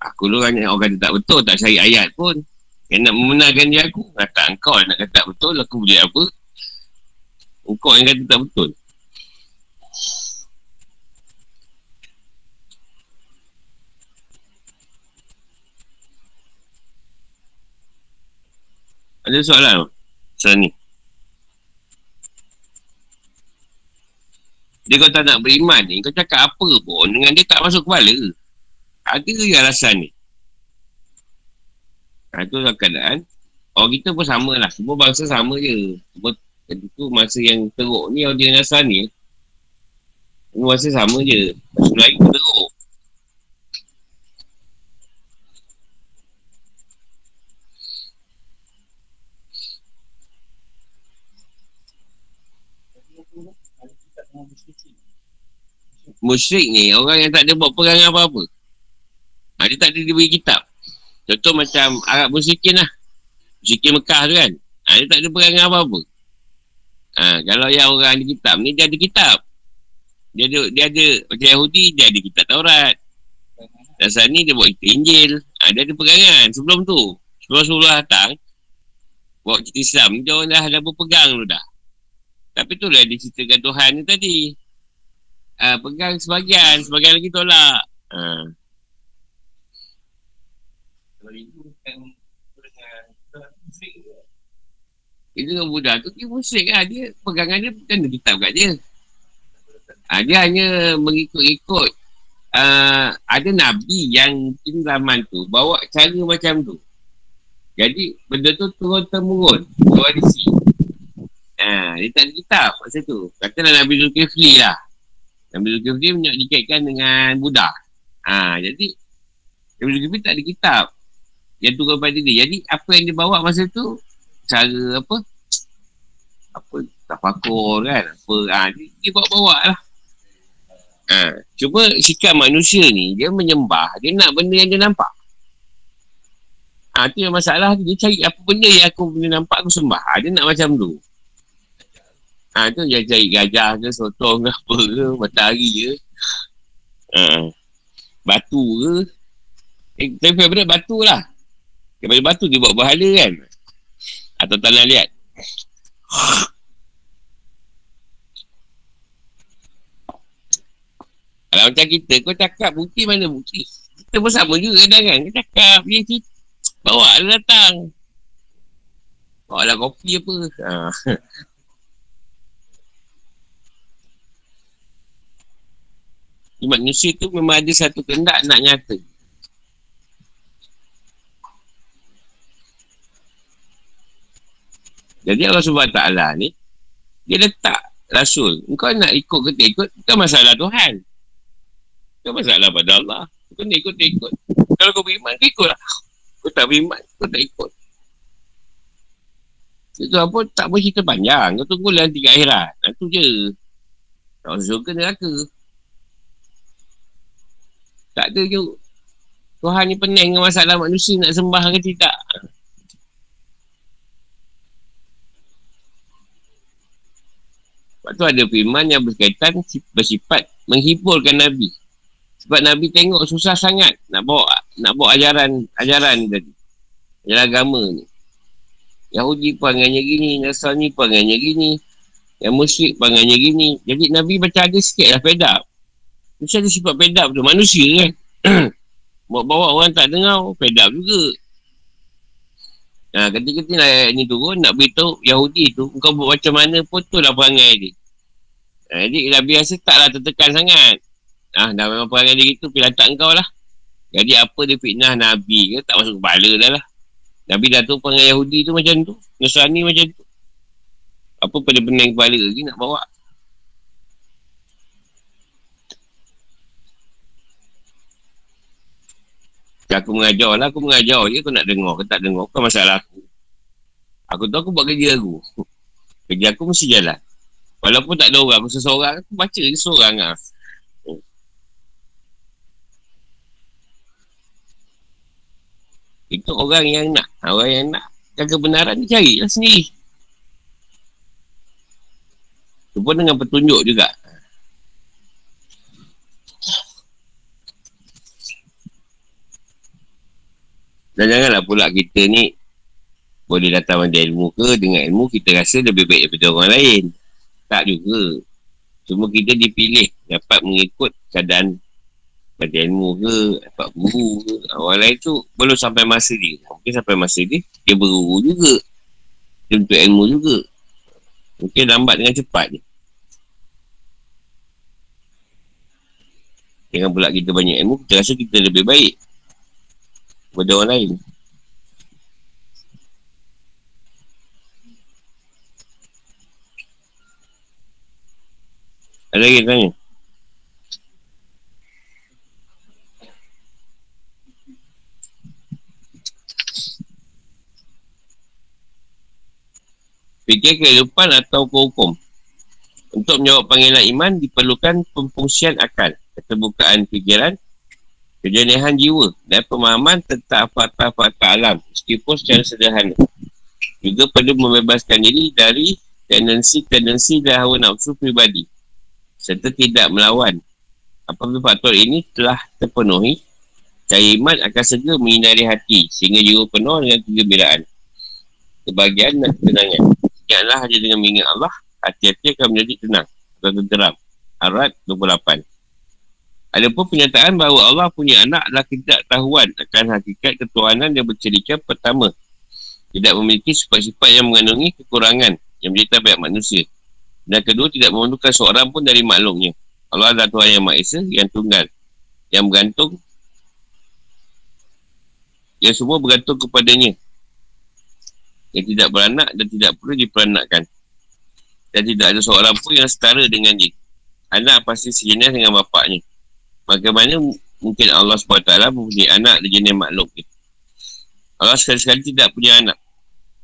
Aku lu banyak orang kata tak betul, tak cari ayat pun. Yang nak membenarkan dia aku, kata engkau nak kata betul, aku boleh apa? Engkau yang kata tak betul. Ada soalan? Soalan ni. Dia kau tak nak beriman ni Kau cakap apa pun Dengan dia tak masuk kepala. Ada je alasan ni. Ha, Itu lah keadaan. Orang kita pun sama lah Semua bangsa sama je. Semua itu masa yang teruk ni Orang dia alasan ni Semua masa sama je. Lagi teruk Musyrik ni orang yang tak ada buat perang apa-apa. Ha, dia tak ada diberi kitab. Contoh macam Arab musyrikin lah. Musyrikin Mekah tu kan. Ha, dia tak ada perang apa-apa. Ha, kalau yang orang ada kitab ni, dia ada kitab. Dia ada, dia ada macam Yahudi, dia ada kitab Taurat. Dasar ni dia buat kitab Injil. Ha, dia ada pegangan sebelum tu. Sebelum-sebelum datang, buat kita Islam, dia orang dah, dah berpegang tu dah. Tapi tu lah dia ceritakan Tuhan ni tadi. Uh, pegang sebagian, sebagian lagi tolak. Uh. Itu dengan budak tu dia musyrik lah. Dia pegangan dia bukan ada kitab kat dia. Ha, dia hanya mengikut-ikut uh, ada Nabi yang di zaman tu bawa cara macam tu. Jadi benda tu turun temurun. Tradisi. Ha, dia tak ada kitab masa tu. Katalah Nabi Zulkifli lah. Nabi Zulkifli banyak dikaitkan dengan Buddha. Ha, jadi, Nabi Zulkifli tak ada kitab. Yang turun pada dia. Jadi, apa yang dia bawa masa tu, cara apa, apa, tafakur kan, apa, ha, dia, dia bawa-bawa lah. Ha, cuma sikap manusia ni, dia menyembah, dia nak benda yang dia nampak. Ha, tu yang masalah dia cari apa benda yang aku boleh nampak, aku sembah. Ha, dia nak macam tu. Ha, tu dia cari gajah ke, sotong ke, apa ke, matahari ke. Ha, batu ke. Eh, tapi favorite batu lah. Daripada batu dia buat bahala kan. Atau tak nak lihat. Kalau macam kita, kau cakap bukti mana bukti? Kita pun sama juga kadang kan. Kau cakap, dia cerita. Bawa lah datang. Bawa lah kopi apa. Ha. Manusia tu memang ada satu kendak nak nyata. Jadi Allah SWT ni, dia letak Rasul. Kau nak ikut ke tak ikut, bukan masalah Tuhan. Bukan masalah pada Allah. Kau nak ikut tak ikut. Kalau kau beriman, kau ikut lah. Kau tak beriman, kau tak ikut. Itu apa, tak boleh cerita panjang. Kau tunggu lah tiga akhirat. Itu je. Tak usah syurga neraka. Tak ada je. Tuhan ni pening dengan masalah manusia nak sembah ke tidak. Sebab tu ada firman yang berkaitan bersifat menghiburkan Nabi. Sebab Nabi tengok susah sangat nak bawa nak bawa ajaran ajaran tadi. Ajaran agama ni. Yahudi panggilnya gini, Nasrani panggilnya gini, yang musyrik panggilnya gini. Jadi Nabi macam ada sikit lah pedap. Mesti ada sifat pedap tu. Manusia kan. [CLEARS THROAT] Bawa-bawa orang tak dengar, pedap juga. Nah, ketika-ketika ayat ni turun, nak beritahu Yahudi tu, kau buat macam mana pun tu lah perangai dia. Nah, jadi Nabi rasa taklah tertekan sangat. Ah, dah memang perangai dia gitu, pilih tak kau lah. Jadi apa dia fitnah Nabi ke, tak masuk kepala dah lah. Nabi dah tahu perangai Yahudi tu macam tu. Nasrani macam tu. Apa pada pening kepala lagi nak bawa. Aku mengajar lah, aku mengajar je kau nak dengar, kau tak dengar, kau masalah aku. Aku tahu aku buat kerja aku. [LAUGHS] Kerja aku mesti jalan. Walaupun tak ada orang, aku seseorang, aku baca je seorang lah. Itu orang yang nak. Orang yang nak dan kebenaran dia carilah sendiri. Itu pun dengan petunjuk juga. Dan janganlah pula kita ni boleh datang pada ilmu ke dengan ilmu kita rasa lebih baik daripada orang lain. Tak juga. Cuma kita dipilih dapat mengikut keadaan pada ilmu ke, dapat guru ke. Orang lain tu belum sampai masa dia. Mungkin sampai masa dia, dia berguru juga. Dia untuk ilmu juga. Mungkin lambat dengan cepat je. Jangan pula kita banyak ilmu, kita rasa kita lebih baik. Daripada orang lain. Ada lagi tanya? Fikir kehidupan atau hukum. Untuk menjawab panggilan iman, diperlukan pemfungsian akal, keterbukaan fikiran, kejernihan jiwa dan pemahaman tentang fakta-fakta alam, meskipun secara sederhana. Juga perlu membebaskan diri dari tendensi-tendensi dan hawa nafsu pribadi, serta tidak melawan. Apabila faktor ini telah terpenuhi, cahaya iman akan segera menghindari hati sehingga jiwa penuh dengan kegembiraan, kebahagiaan dan ketenangan. Ingatlah hanya dengan mengingat Allah, hati-hati akan menjadi tenang atau tenteram. Arat 28. Ada pun penyataan bahawa Allah punya anak adalah tahuan akan hakikat ketuhanan yang bercerita pertama. Tidak memiliki sifat-sifat yang mengandungi kekurangan yang menjadi tabiat manusia. Dan kedua, tidak memerlukan seorang pun dari maklumnya. Allah adalah Tuhan yang Maha Esa, yang tunggal. Yang bergantung yang semua bergantung kepadanya yang tidak beranak dan tidak perlu diperanakkan. Dan tidak ada seorang pun yang setara dengan dia. Anak pasti sejenis dengan bapaknya. Bagaimana mungkin Allah SWT mempunyai anak dan jenis makhluk ni? Allah sekali-sekali tidak punya anak.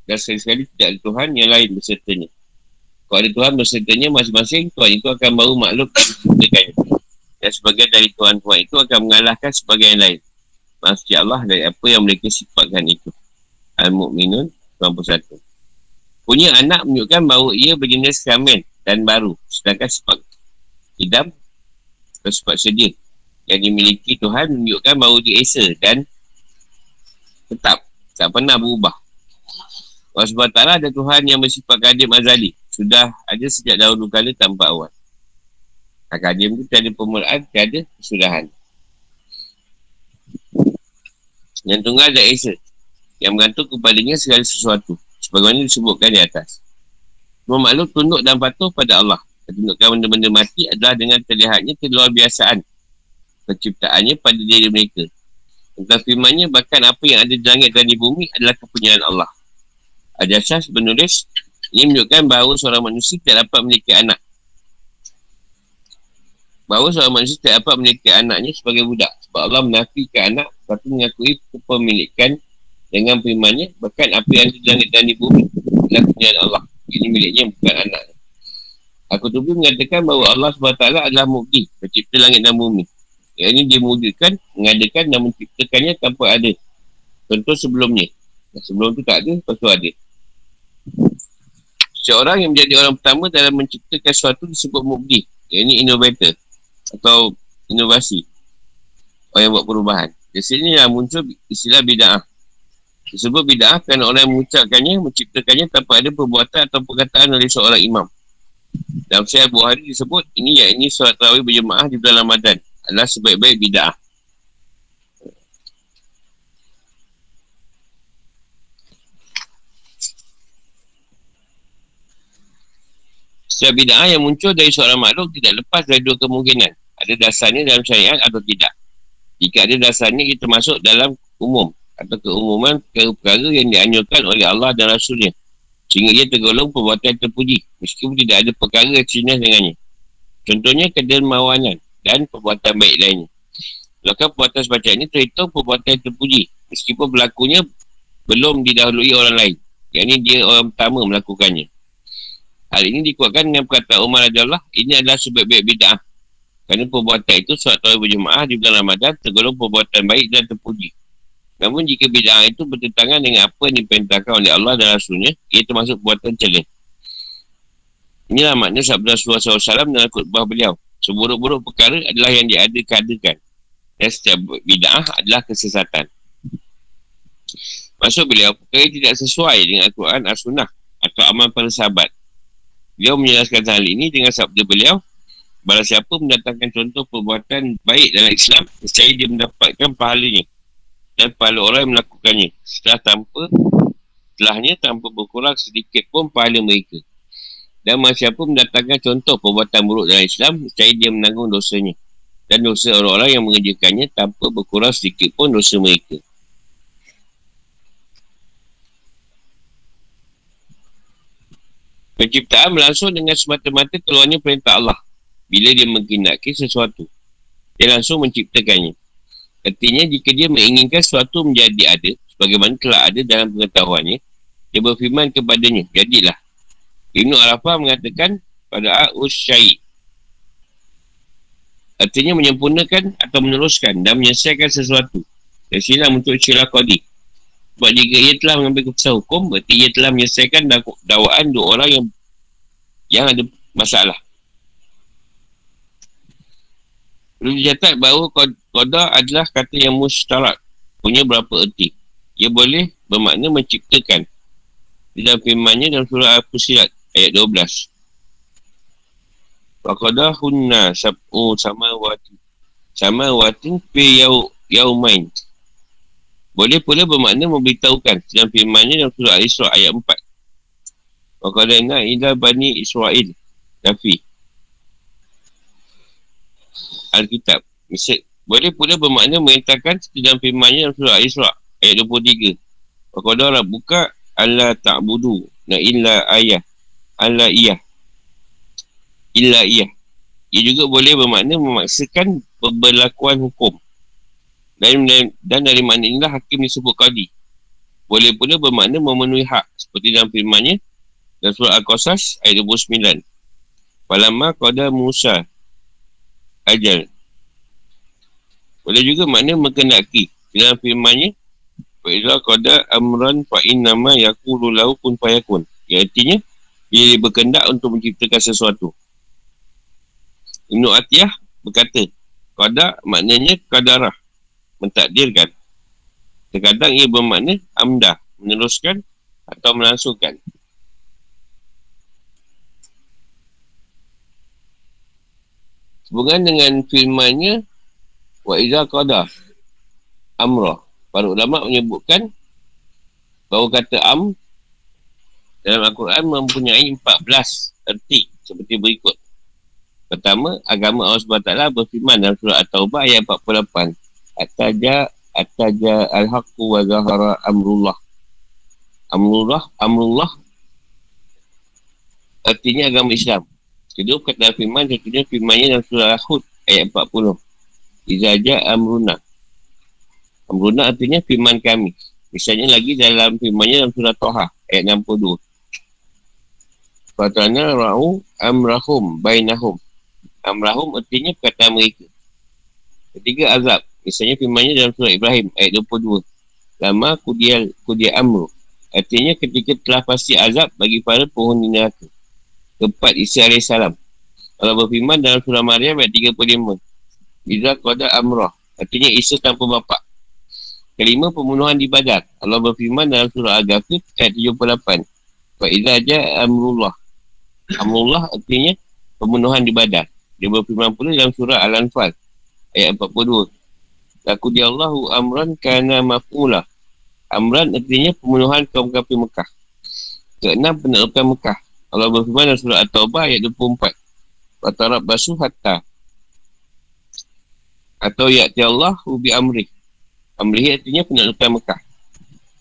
Dan sekali-sekali tidak ada Tuhan yang lain bersertanya. Kalau ada Tuhan bersertanya masing-masing, Tuhan itu akan baru makhluk. Dan sebagian dari Tuhan-Tuhan itu akan mengalahkan sebagian lain. Maksudnya Allah dari apa yang mereka sifatkan itu. Al-Mu'minun 91. Punya anak menunjukkan bahawa ia berjenis kelamin dan baru. Sedangkan sifat hidam atau sifat sedia yang dimiliki Tuhan menunjukkan bahawa dia esa dan tetap tak pernah berubah. Allah SWT ada Tuhan yang bersifat kadim azali. Sudah ada sejak dahulu kala tanpa awal. Kadim itu tiada pemulaan, tiada kesudahan. Yang tunggal ada esa yang bergantung kepadanya segala sesuatu sebagaimana disebutkan di atas semua makhluk tunduk dan patuh pada Allah Tundukkan benda-benda mati adalah dengan terlihatnya keluar biasaan penciptaannya pada diri mereka tentang firmannya bahkan apa yang ada di langit dan di bumi adalah kepunyaan Allah Adasas menulis ini menunjukkan bahawa seorang manusia tidak dapat memiliki anak bahawa seorang manusia tidak dapat memiliki anaknya sebagai budak Sebab Allah menafikan anak, lepas mengakui kepemilikan dengan firmannya, bahkan apa yang di langit dan di bumi, adalah punya Allah. Ini miliknya, bukan anak. Aku tu pun mengatakan bahawa Allah SWT adalah mukti, pencipta langit dan bumi. Yang ini dia mengadakan dan menciptakannya tanpa ada. Contoh sebelumnya. Sebelum tu tak ada, lepas ada. Seorang yang menjadi orang pertama dalam menciptakan sesuatu disebut mukti. Yang ini innovator. Atau inovasi. Orang yang buat perubahan. Di sini lah muncul istilah bida'ah. Disebut bida'ah kerana orang yang mengucapkannya, menciptakannya tanpa ada perbuatan atau perkataan oleh seorang imam. Dalam Syed Buhari disebut, ini yang ini solat tarawih berjemaah di bulan Ramadan adalah sebaik-baik bida'ah. Setiap bid'ah yang muncul dari seorang makhluk tidak lepas dari dua kemungkinan. Ada dasarnya dalam syariat atau tidak. Jika ada dasarnya, ia termasuk dalam umum atau keumuman perkara yang dianjurkan oleh Allah dan Rasulnya. Sehingga ia tergolong perbuatan terpuji. Meskipun tidak ada perkara yang dengannya. Contohnya kedermawanan dan perbuatan baik lainnya. Maka perbuatan semacam ini terhitung perbuatan yang terpuji. Meskipun berlakunya belum didahului orang lain. Yang ini dia orang pertama melakukannya. Hal ini dikuatkan dengan perkataan Umar Rajallah, ini adalah sebaik-baik bid'ah. Kerana perbuatan itu suatu tahun berjemaah di bulan Ramadan tergolong perbuatan baik dan terpuji. Namun jika bid'ah itu bertentangan dengan apa yang diperintahkan oleh Allah dan Rasulnya, ia termasuk perbuatan celah. Inilah makna sabda Rasulullah SAW dalam khutbah beliau. Seburuk-buruk perkara adalah yang diada-adakan. Dan setiap bid'ah adalah kesesatan. Maksud beliau, perkara tidak sesuai dengan Al-Quran As-Sunnah atau amal para sahabat. Beliau menjelaskan hal ini dengan sabda beliau Balas siapa mendatangkan contoh perbuatan baik dalam Islam Nescaya dia mendapatkan pahalanya Dan pahala orang yang melakukannya Setelah tanpa Setelahnya tanpa berkurang sedikit pun pahala mereka Dan siapa mendatangkan contoh perbuatan buruk dalam Islam Nescaya dia menanggung dosanya Dan dosa orang-orang yang mengerjakannya Tanpa berkurang sedikit pun dosa mereka Penciptaan berlangsung dengan semata-mata keluarnya perintah Allah. Bila dia mengkindaki sesuatu. Dia langsung menciptakannya. Artinya jika dia menginginkan sesuatu menjadi ada, sebagaimana telah ada dalam pengetahuannya, dia berfirman kepadanya, jadilah. Ibn Arafah mengatakan pada A'us Syahid. Artinya menyempurnakan atau meneruskan dan menyelesaikan sesuatu. Dari sini muncul syilah qadi. Sebab jika ia telah mengambil keputusan hukum, berarti ia telah menyelesaikan dakwaan dua orang yang yang ada masalah. Perlu dicatat bahawa koda adalah kata yang mustarak. Punya berapa erti. Ia boleh bermakna menciptakan. Di dalam firmannya dalam surah Al-Fusilat ayat 12. Waqadah hunna sab'u sama wati. Sama fi yau, yaumain. Boleh pula bermakna memberitahukan dalam firmannya dalam surah Al-Isra ayat 4. Wa qadaina ila bani Israel Nafi Alkitab Boleh pula bermakna mengatakan dalam firmannya dalam surah Al-Isra ayat 23. Wa qadara buka alla ta'budu na illa ayah alla iyah illa iyah ia juga boleh bermakna memaksakan pemberlakuan hukum dan, dan dari mana inilah hakim disebut qadi. Boleh pula bermakna memenuhi hak. Seperti dalam firmannya. Dalam surah Al-Qasas ayat 29. Falama qada Musa ajal. Boleh juga makna mengendaki. Dalam firmannya. Fa'idha qada amran fa'in nama yakulu lahu kun fayakun. Artinya. Bila dia berkendak untuk menciptakan sesuatu. Ibn Atiyah berkata. Qada maknanya kadarah mentakdirkan. Terkadang ia bermakna amdah, meneruskan atau melangsungkan. Hubungan dengan firmannya wa idza qada amra. Para ulama menyebutkan bahawa kata am dalam Al-Quran mempunyai 14 erti seperti berikut. Pertama, agama Allah SWT berfirman dalam surah At-Taubah ayat 48 ataja ataja al-haqqu wa zahara amrullah amrullah amrullah artinya agama Islam kedua kata firman contohnya firmannya dalam surah Hud ayat 40 Izaja amruna. Amruna artinya firman kami. Misalnya lagi dalam firmannya dalam surah Toha. Ayat 62. Fatana ra'u amrahum bainahum. Amrahum artinya perkataan mereka. Ketiga azab. Misalnya firmannya dalam surah Ibrahim. Ayat 22. Lama kudial kudial amru. Artinya ketika telah pasti azab bagi para penghuni neraka. Keempat Isa AS. Allah berfirman dalam surah Maryam ayat 35. Iza qada amrah. Artinya Isa tanpa bapa. Kelima, pembunuhan di badar. Allah berfirman dalam surah Al-Ghafir ayat 78. Fa iza ja amrullah. Amrullah artinya pembunuhan di badar. Dia berfirman pula dalam surah Al-Anfal ayat 42. Laku dia Allahu amran kana maf'ulah. Amran artinya pembunuhan kaum kafir Mekah. Keenam, penaklukan Mekah. Allah berfirman dalam surah At-Taubah ayat 24. Watarab basuh hatta. Atau ya'ti Allah bi amri. Amri artinya penaklukan Mekah.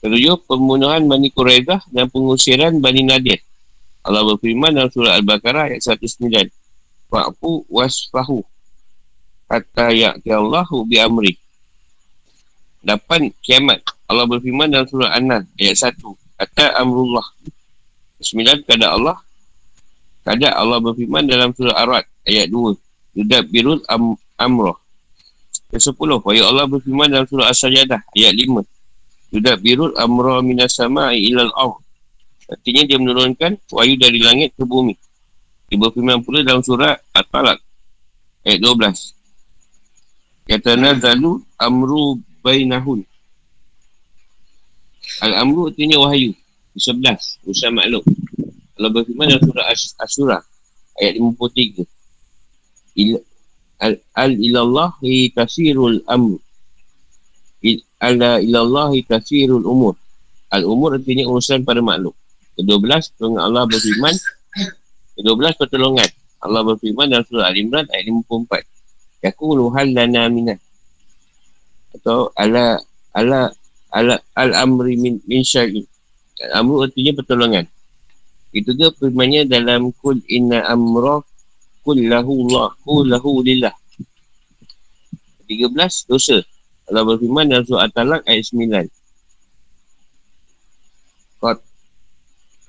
Ketujuh, pembunuhan Bani Quraidah dan pengusiran Bani Nadir. Allah berfirman dalam surah Al-Baqarah ayat 109. Wa'fu wasfahu. Hatta ya'ti Allah bi amri. Lapan, kiamat. Allah berfirman dalam surah An-Nan ayat 1. Kata amrullah. Sembilan, kada Allah Kadang Allah berfirman dalam surah Arad ayat 2. Yudab birul am amrah. Yang sepuluh. Ya Allah berfirman dalam surah As-Sajadah ayat 5. Yudab birul minas sama ilal aw. Artinya dia menurunkan wahyu dari langit ke bumi. Dia berfirman pula dalam surah At-Talak ayat 12. Yatana zalu amru bainahun. Al-amru artinya wahyu. 11. Usaha maklum. Allah berfirman dalam surah Asura ayat 53. Il, al, al ilallahi tasirul amr. Il, al ilallahi tasirul umur. Al umur artinya urusan pada makhluk. Ke-12 pertolongan Allah berfirman. Ke-12 pertolongan. Allah berfirman dalam surah Al-Imran ayat 54. Yakulu hal lana minat. Atau ala ala ala al-amri min, min syar'i. Al-amru artinya pertolongan. Itu dia firmannya dalam kul inna amra kullahu Allah kullahu lillah. 13 dosa. Allah berfirman dalam surah At-Talaq ayat 9.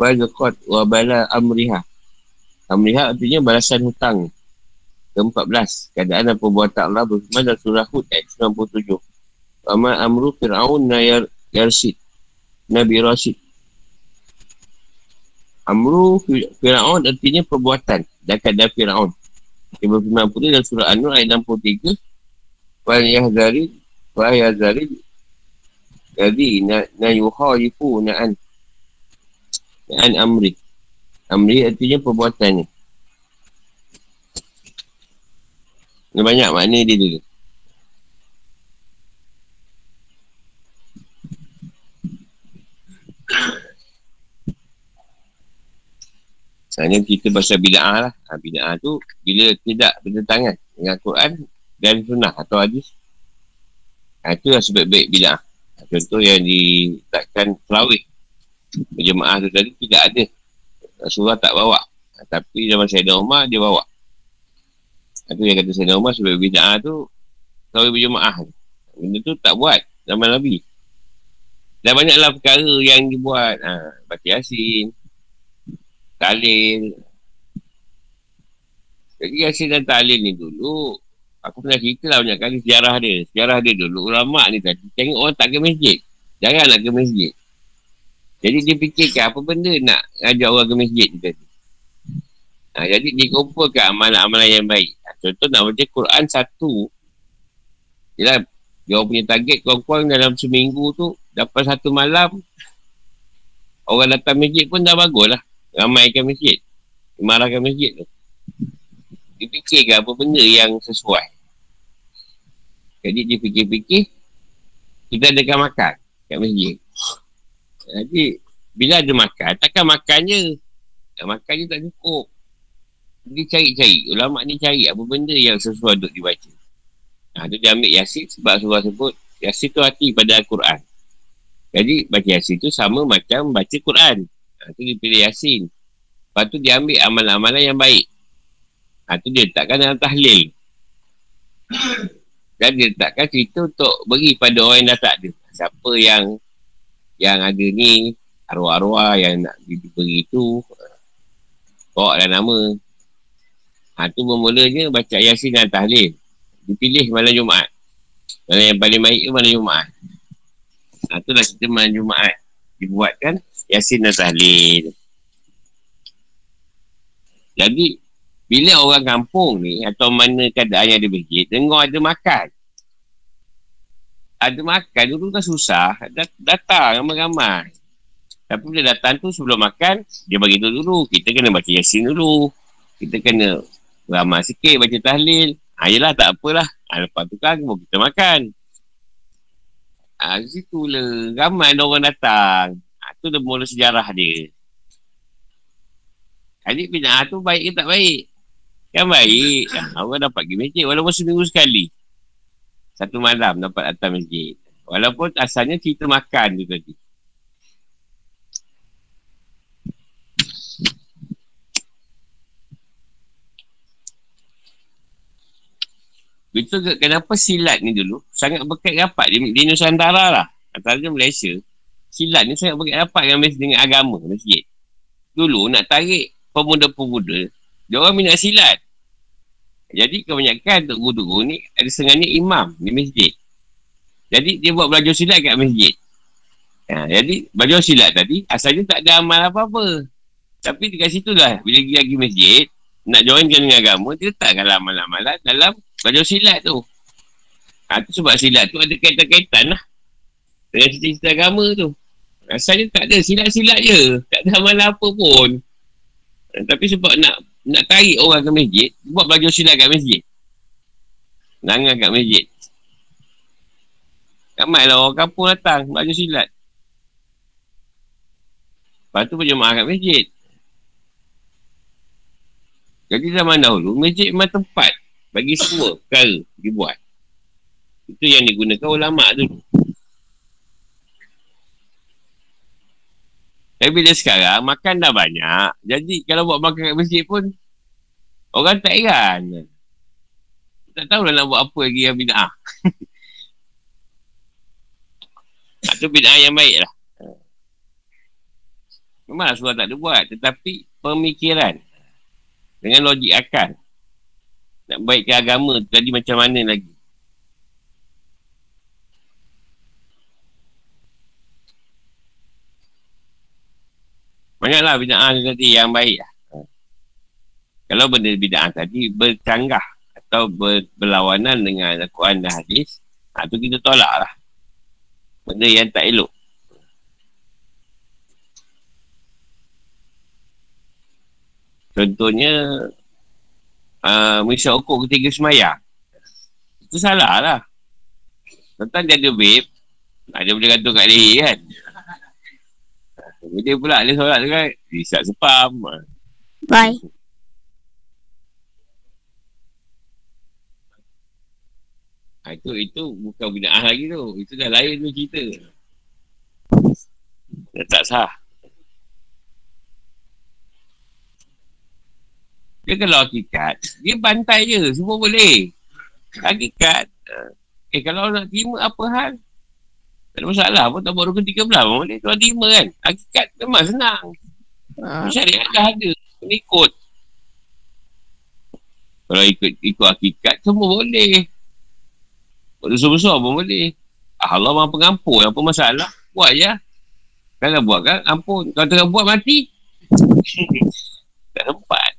Fazqat wa bala amriha. Amriha artinya balasan hutang. Ke-14. Keadaan dan perbuatan Allah berfirman dalam surah Hud ayat 97. Wa amru fir'aun na yar, yarsid. Nabi Rasid. Amru Fir'aun artinya perbuatan. Dekat dari Fir'aun. Dia berfirman pula dalam surah An-Nur ayat 63. Wal yahzari. Wal yahzari. Jadi na, na yuharifu na'an. Na'an amri. Amri artinya perbuatannya. Ini banyak makna dia dulu. Sebenarnya kita pasal bida'ah lah. Ha, bida'ah tu bila tidak bertentangan dengan Quran dan sunnah atau hadis. Ha, itu lah sebaik-baik bida'ah. Ha, contoh yang diletakkan terawih. Berjemaah tu tadi tidak ada. Rasulullah tak bawa. Tapi zaman Sayyidina Umar dia bawa. Itu yang kata Sayyidina Umar sebaik bida'ah tu terawih berjemaah. Benda tu tak buat zaman Nabi. Dan banyaklah perkara yang dibuat. Ha, baca yasin, Talil. Jadi Yasin dan Talil ni dulu, aku pernah cerita lah banyak kali sejarah dia. Sejarah dia dulu, ulama ni tadi, tengok orang tak ke masjid. Jangan nak ke masjid. Jadi dia fikirkan apa benda nak ajak orang ke masjid ni tadi. Ha, jadi dia kumpulkan amalan-amalan yang baik. Ha, contoh nak baca Quran satu. Yelah, dia orang punya target kurang-kurang dalam seminggu tu, dapat satu malam, orang datang masjid pun dah bagus lah ramaikan masjid marahkan masjid tu dia fikirkan apa benda yang sesuai jadi dia fikir-fikir kita adakan makan kat masjid jadi bila ada makan takkan makan je makan je tak cukup dia cari-cari ulama ni cari apa benda yang sesuai untuk dibaca Ha, dia ambil Yasin sebab surah sebut Yasin tu hati pada Al-Quran. Jadi baca Yasin tu sama macam baca Quran. Ha, tu dia pilih Yasin. Lepas tu dia ambil amalan-amalan yang baik. Ha, tu dia letakkan dalam tahlil. Dan dia letakkan cerita untuk beri pada orang yang dah tak ada. Siapa yang yang ada ni arwah-arwah yang nak diberi tu bawa dah nama. Ha, tu bermulanya baca Yasin dan Tahlil. Dipilih malam Jumaat. Malam yang paling baik tu malam Jumaat. Ha, tu lah cerita malam Jumaat. Dibuatkan Yasin dan Tahlil. Jadi, bila orang kampung ni atau mana keadaan yang ada masjid, dengar ada makan. Ada makan dulu kan susah. Dat- datang ramai-ramai. Tapi bila datang tu sebelum makan, dia bagi tu dulu. Kita kena baca yasin dulu. Kita kena ramai sikit baca tahlil. Ha, yelah tak apalah. Ha, lepas tu kan kita makan. Ha, situ lah. Ramai orang datang. Ha, tu dah mula sejarah dia. Adik bina tu baik ke tak baik? Kan baik. Ha, orang dapat pergi masjid walaupun seminggu sekali. Satu malam dapat datang masjid. Walaupun asalnya cerita makan tu tadi. Ke kenapa silat ni dulu sangat berkat rapat di, di Nusantara lah. Antaranya Malaysia. Silat ni sangat berkat rapat dengan, dengan agama masjid. Dulu nak tarik pemuda-pemuda, dia orang minat silat. Jadi kebanyakan untuk guru-guru ni ada sengaja imam di masjid. Jadi dia buat belajar silat kat masjid. Ha, jadi belajar silat tadi asalnya tak ada amal apa-apa. Tapi dekat situ lah bila pergi lagi masjid nak joinkan dengan agama dia letakkanlah amalan-amalan dalam Belajar silat tu. Ha, tu sebab silat tu ada kaitan-kaitan lah. Dengan cerita-cerita agama tu. Asalnya tak ada silat-silat je. Tak ada amalan apa pun. Ha, tapi sebab nak nak tarik orang ke masjid, buat belajar silat kat masjid. Nangan kat masjid. Ramai lah orang kampung datang belajar silat. Lepas tu berjemaah kat masjid. Jadi zaman dahulu, masjid memang tempat bagi semua perkara dibuat. Itu yang digunakan ulama dulu. Tapi bila sekarang, makan dah banyak. Jadi kalau buat makan kat masjid pun, orang tak heran. Tak tahulah nak buat apa lagi yang bid'ah. [LAUGHS] Itu bid'ah yang baik lah. Memang surah tak ada buat. Tetapi pemikiran dengan logik akal nak baikkan agama tadi macam mana lagi. Banyaklah bida'ah tadi yang baik lah. Kalau benda bida'ah tadi bercanggah atau ber, berlawanan dengan Al-Quran dan Hadis, ha, tu kita tolak lah. Benda yang tak elok. Contohnya uh, Mengisap ukur ketiga semayang Itu salah lah Tentang dia ada vape ah, Dia boleh gantung kat leher kan Dia pula dia solat tu kan Risat sepam Bye Ha, itu itu bukan binaan lagi tu. Itu dah lain tu cerita. Dah tak sah. Dia kalau hakikat, dia bantai je. Semua boleh. Hakikat. Eh, kalau nak terima apa hal? Tak ada masalah pun. Tak buat rukun tiga belah pun boleh. Kalau terima kan. Hakikat memang senang. Ha. Syariat dah ada. Ini ikut. Kalau ikut ikut hakikat, semua boleh. Buat dosa besar pun boleh. Ah, Allah maha pengampun. Apa masalah? Buat je. Kalau buat kan, ampun. Kalau tengah buat, mati. [LAUGHS] tak sempat.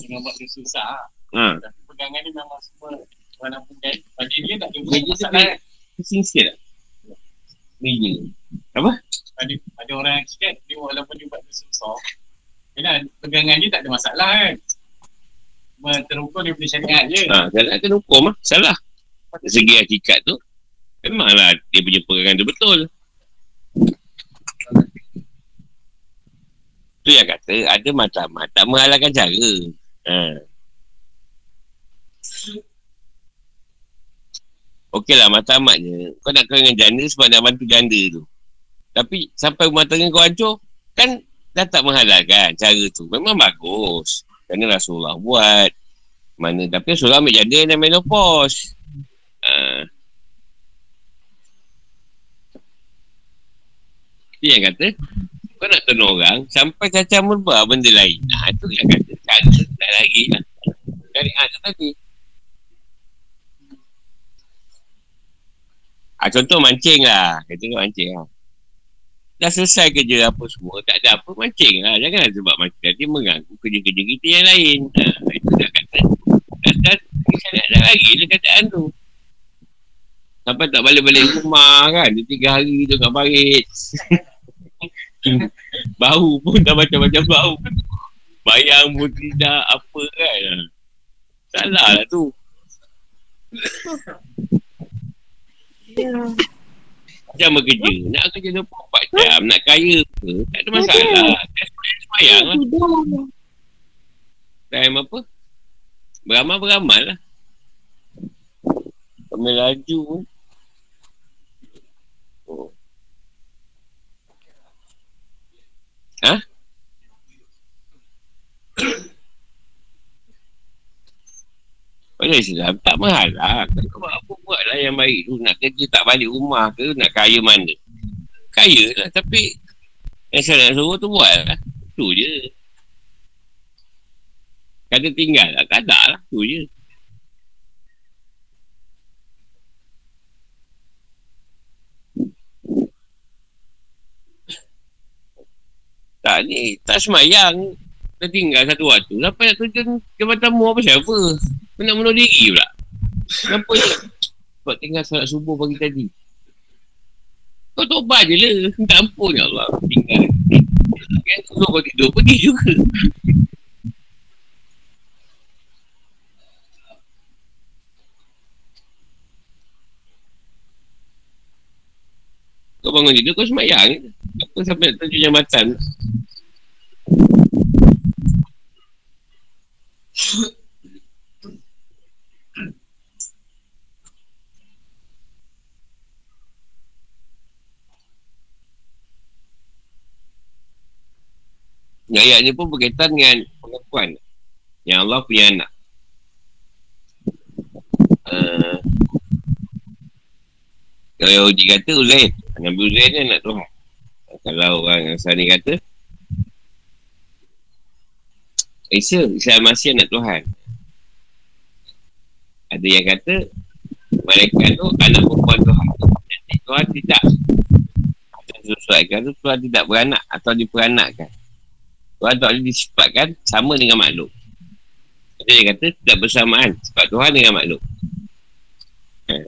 Dengan buat dia susah Ha. Tapi pegangan ni memang semua Mana pun kan Bagi dia tak ada masalah kan Pusing sikit tak? Meja. Apa? ada, ada orang yang cakap Dia walaupun dia buat dia susah Yalah pegangan dia tak ada masalah kan Cuma terukur dia punya syariat je Ha, kalau nak kena hukum lah. Salah. Dari segi hakikat tu, memanglah dia punya pegangan tu betul. Tu yang kata, ada matlamat tak menghalalkan cara. Ha. Okey lah matlamatnya. Kau nak kena dengan janda sebab nak bantu janda tu. Tapi sampai rumah tangga kau hancur, kan dah tak menghalalkan cara tu. Memang bagus. Kerana Rasulullah buat. Mana tapi Rasulullah ambil janda dan menopause. Dia yang kata, kau nak tolong orang sampai cacat merbah benda lain. Nah, itu yang kata, tak ada, tak lagi lah. Dari ada tadi. Ah, contoh mancing lah. Kata kau mancing lah. Dah selesai kerja apa semua. Tak ada apa mancing lah. Jangan sebab mancing tadi mengganggu kerja-kerja kita yang lain. Ha, itu dah kata. Dah, dah, dah, lagi lah keadaan tu. Sampai tak balik-balik rumah kan. Dia tiga hari tu kat barit. [LAUGHS] bau pun dah macam-macam bau. Bayang pun tidak apa kan. Salah lah tu. Jam bekerja. Nak kerja 24 jam. Nak kaya ke. Tak ada masalah. Semayang lah. Time apa? Beramal-beramal lah. Kami laju pun. Oh. Ha? Pada Islam tak mahal lah. Kau buat apa buat lah yang baik tu. Nak kerja tak balik rumah ke nak kaya mana. Kaya lah tapi yang saya nak suruh tu buat lah. Tu je. Kata tinggal lah. Kata lah. Tu je. Tak ni tak semayang. Dah tinggal satu waktu. Sampai nak terjun jabatan mu apa siapa? Kau nak bunuh diri pula. Kenapa ni? Sebab tinggal salat subuh pagi tadi. Kau tobat je lah. Minta ampun ya Allah. Tinggal. Kan suruh kau tidur. Pergi juga. Kau bangun tidur kau semayang. Apa sampai nak jambatan? Ayat ni pun berkaitan dengan pengakuan yang Allah punya anak. Uh, kalau Yahudi kata Uzair, Nabi Uzair ni anak Tuhan. Kalau orang Nasrani kata Isa, Isa masih anak Tuhan. Ada yang kata mereka tu anak perempuan Tuhan. Jadi Tuhan tidak. Sesuaikan tu Tuhan tidak beranak atau diperanakkan. Tuhan tak boleh disifatkan sama dengan makhluk. Jadi dia kata tidak bersamaan sifat Tuhan dengan makhluk. Eh.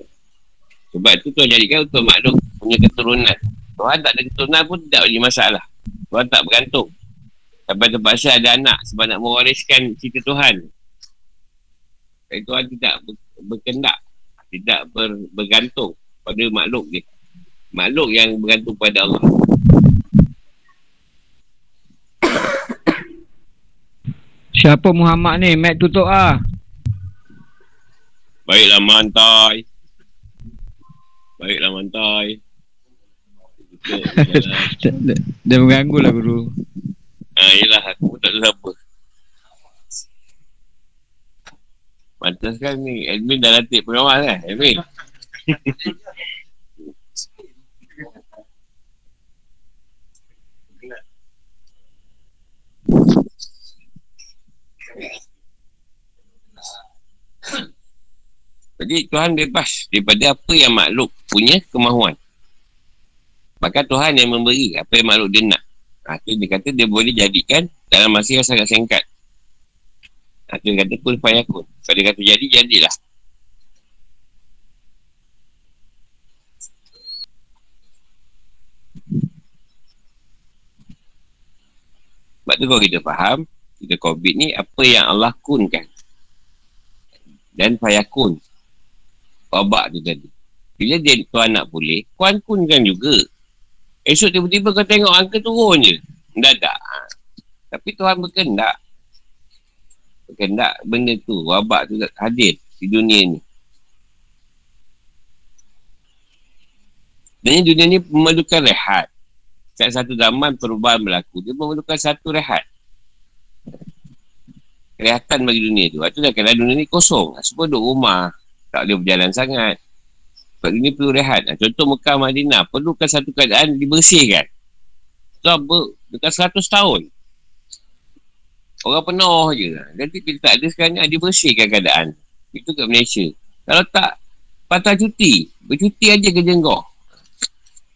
Sebab itu Tuhan jadikan untuk makhluk punya keturunan. Tuhan tak ada keturunan pun tidak ada masalah. Tuhan tak bergantung. Sampai terpaksa ada anak sebab nak mewariskan cerita Tuhan. Tapi Tuhan tidak berkendak. Tidak ber, bergantung pada makhluk dia. Makhluk yang bergantung pada Allah. [COUGHS] Siapa Muhammad ni? Mat tutup ah. Baiklah mantai. Baiklah mantai. [LAUGHS] dia mengganggu lah guru. Ha, yelah, aku tak tahu siapa. Mantas kan ni, admin dah latih pengawal kan, admin. Jadi Tuhan bebas daripada apa yang makhluk punya kemahuan. Maka Tuhan yang memberi apa yang makhluk dia nak. Ha, tu dia kata dia boleh jadikan dalam masa yang sangat singkat. Ha, tu dia kata pun payakun. Kalau dia kata jadi, jadilah. Sebab tu kalau kita faham, kita COVID ni apa yang Allah kunkan. Dan payakun babak tu tadi. Bila dia tuan nak boleh, kuan kun kan juga. Esok tiba-tiba kau tengok angka turun je. Mendadak. Ha. Tapi Tuhan berkendak. Berkendak benda tu, wabak tu hadir di dunia ni. Dan dunia ni memerlukan rehat. setiap satu zaman perubahan berlaku. Dia memerlukan satu rehat. Rehatan bagi dunia tu. Itu dah kadang dunia ni kosong. Semua duduk rumah. Tak boleh berjalan sangat. Sebab dunia perlu rehat. Contoh Mekah Madinah. Perlukan satu keadaan dibersihkan. Itu apa? Dekat seratus tahun. Orang penuh je. Nanti bila tak ada sekarang ni, dia bersihkan keadaan. Itu kat Malaysia. Kalau tak, patah cuti. Bercuti aja ke jenggok.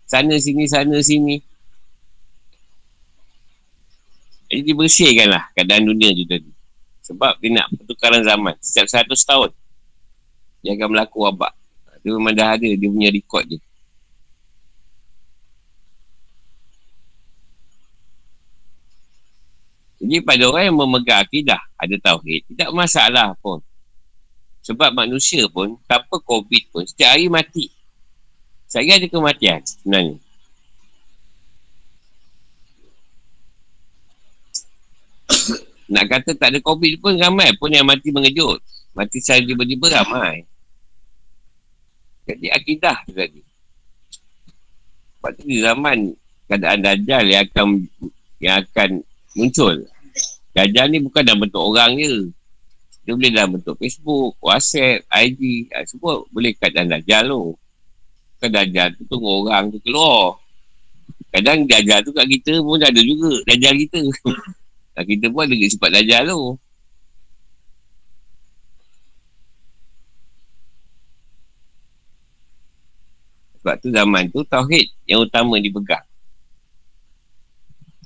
Sana sini, sana sini. Jadi dibersihkan lah keadaan dunia tu tadi. Sebab dia nak pertukaran zaman. Setiap seratus tahun. Dia akan berlaku wabak. Dia memang dah ada. Dia punya rekod je. Jadi pada orang yang memegang akidah ada tauhid, tidak masalah pun. Sebab manusia pun, tanpa COVID pun, setiap hari mati. Saya ada kematian sebenarnya. Nak kata tak ada COVID pun ramai pun yang mati mengejut. Mati secara tiba-tiba ramai. Jadi akidah tu tadi. Sebab tu di zaman keadaan Dajjal yang akan yang akan muncul. Dajjal ni bukan dalam bentuk orang je. Dia boleh dalam bentuk Facebook, WhatsApp, IG. Ah, semua boleh kat dalam Dajjal tu. Bukan Dajjal tu tunggu orang tu keluar. Kadang Dajjal tu kat kita pun ada juga. Dajjal kita. Dan kita pun ada sifat Dajjal tu. Sebab tu zaman tu Tauhid yang utama dipegang.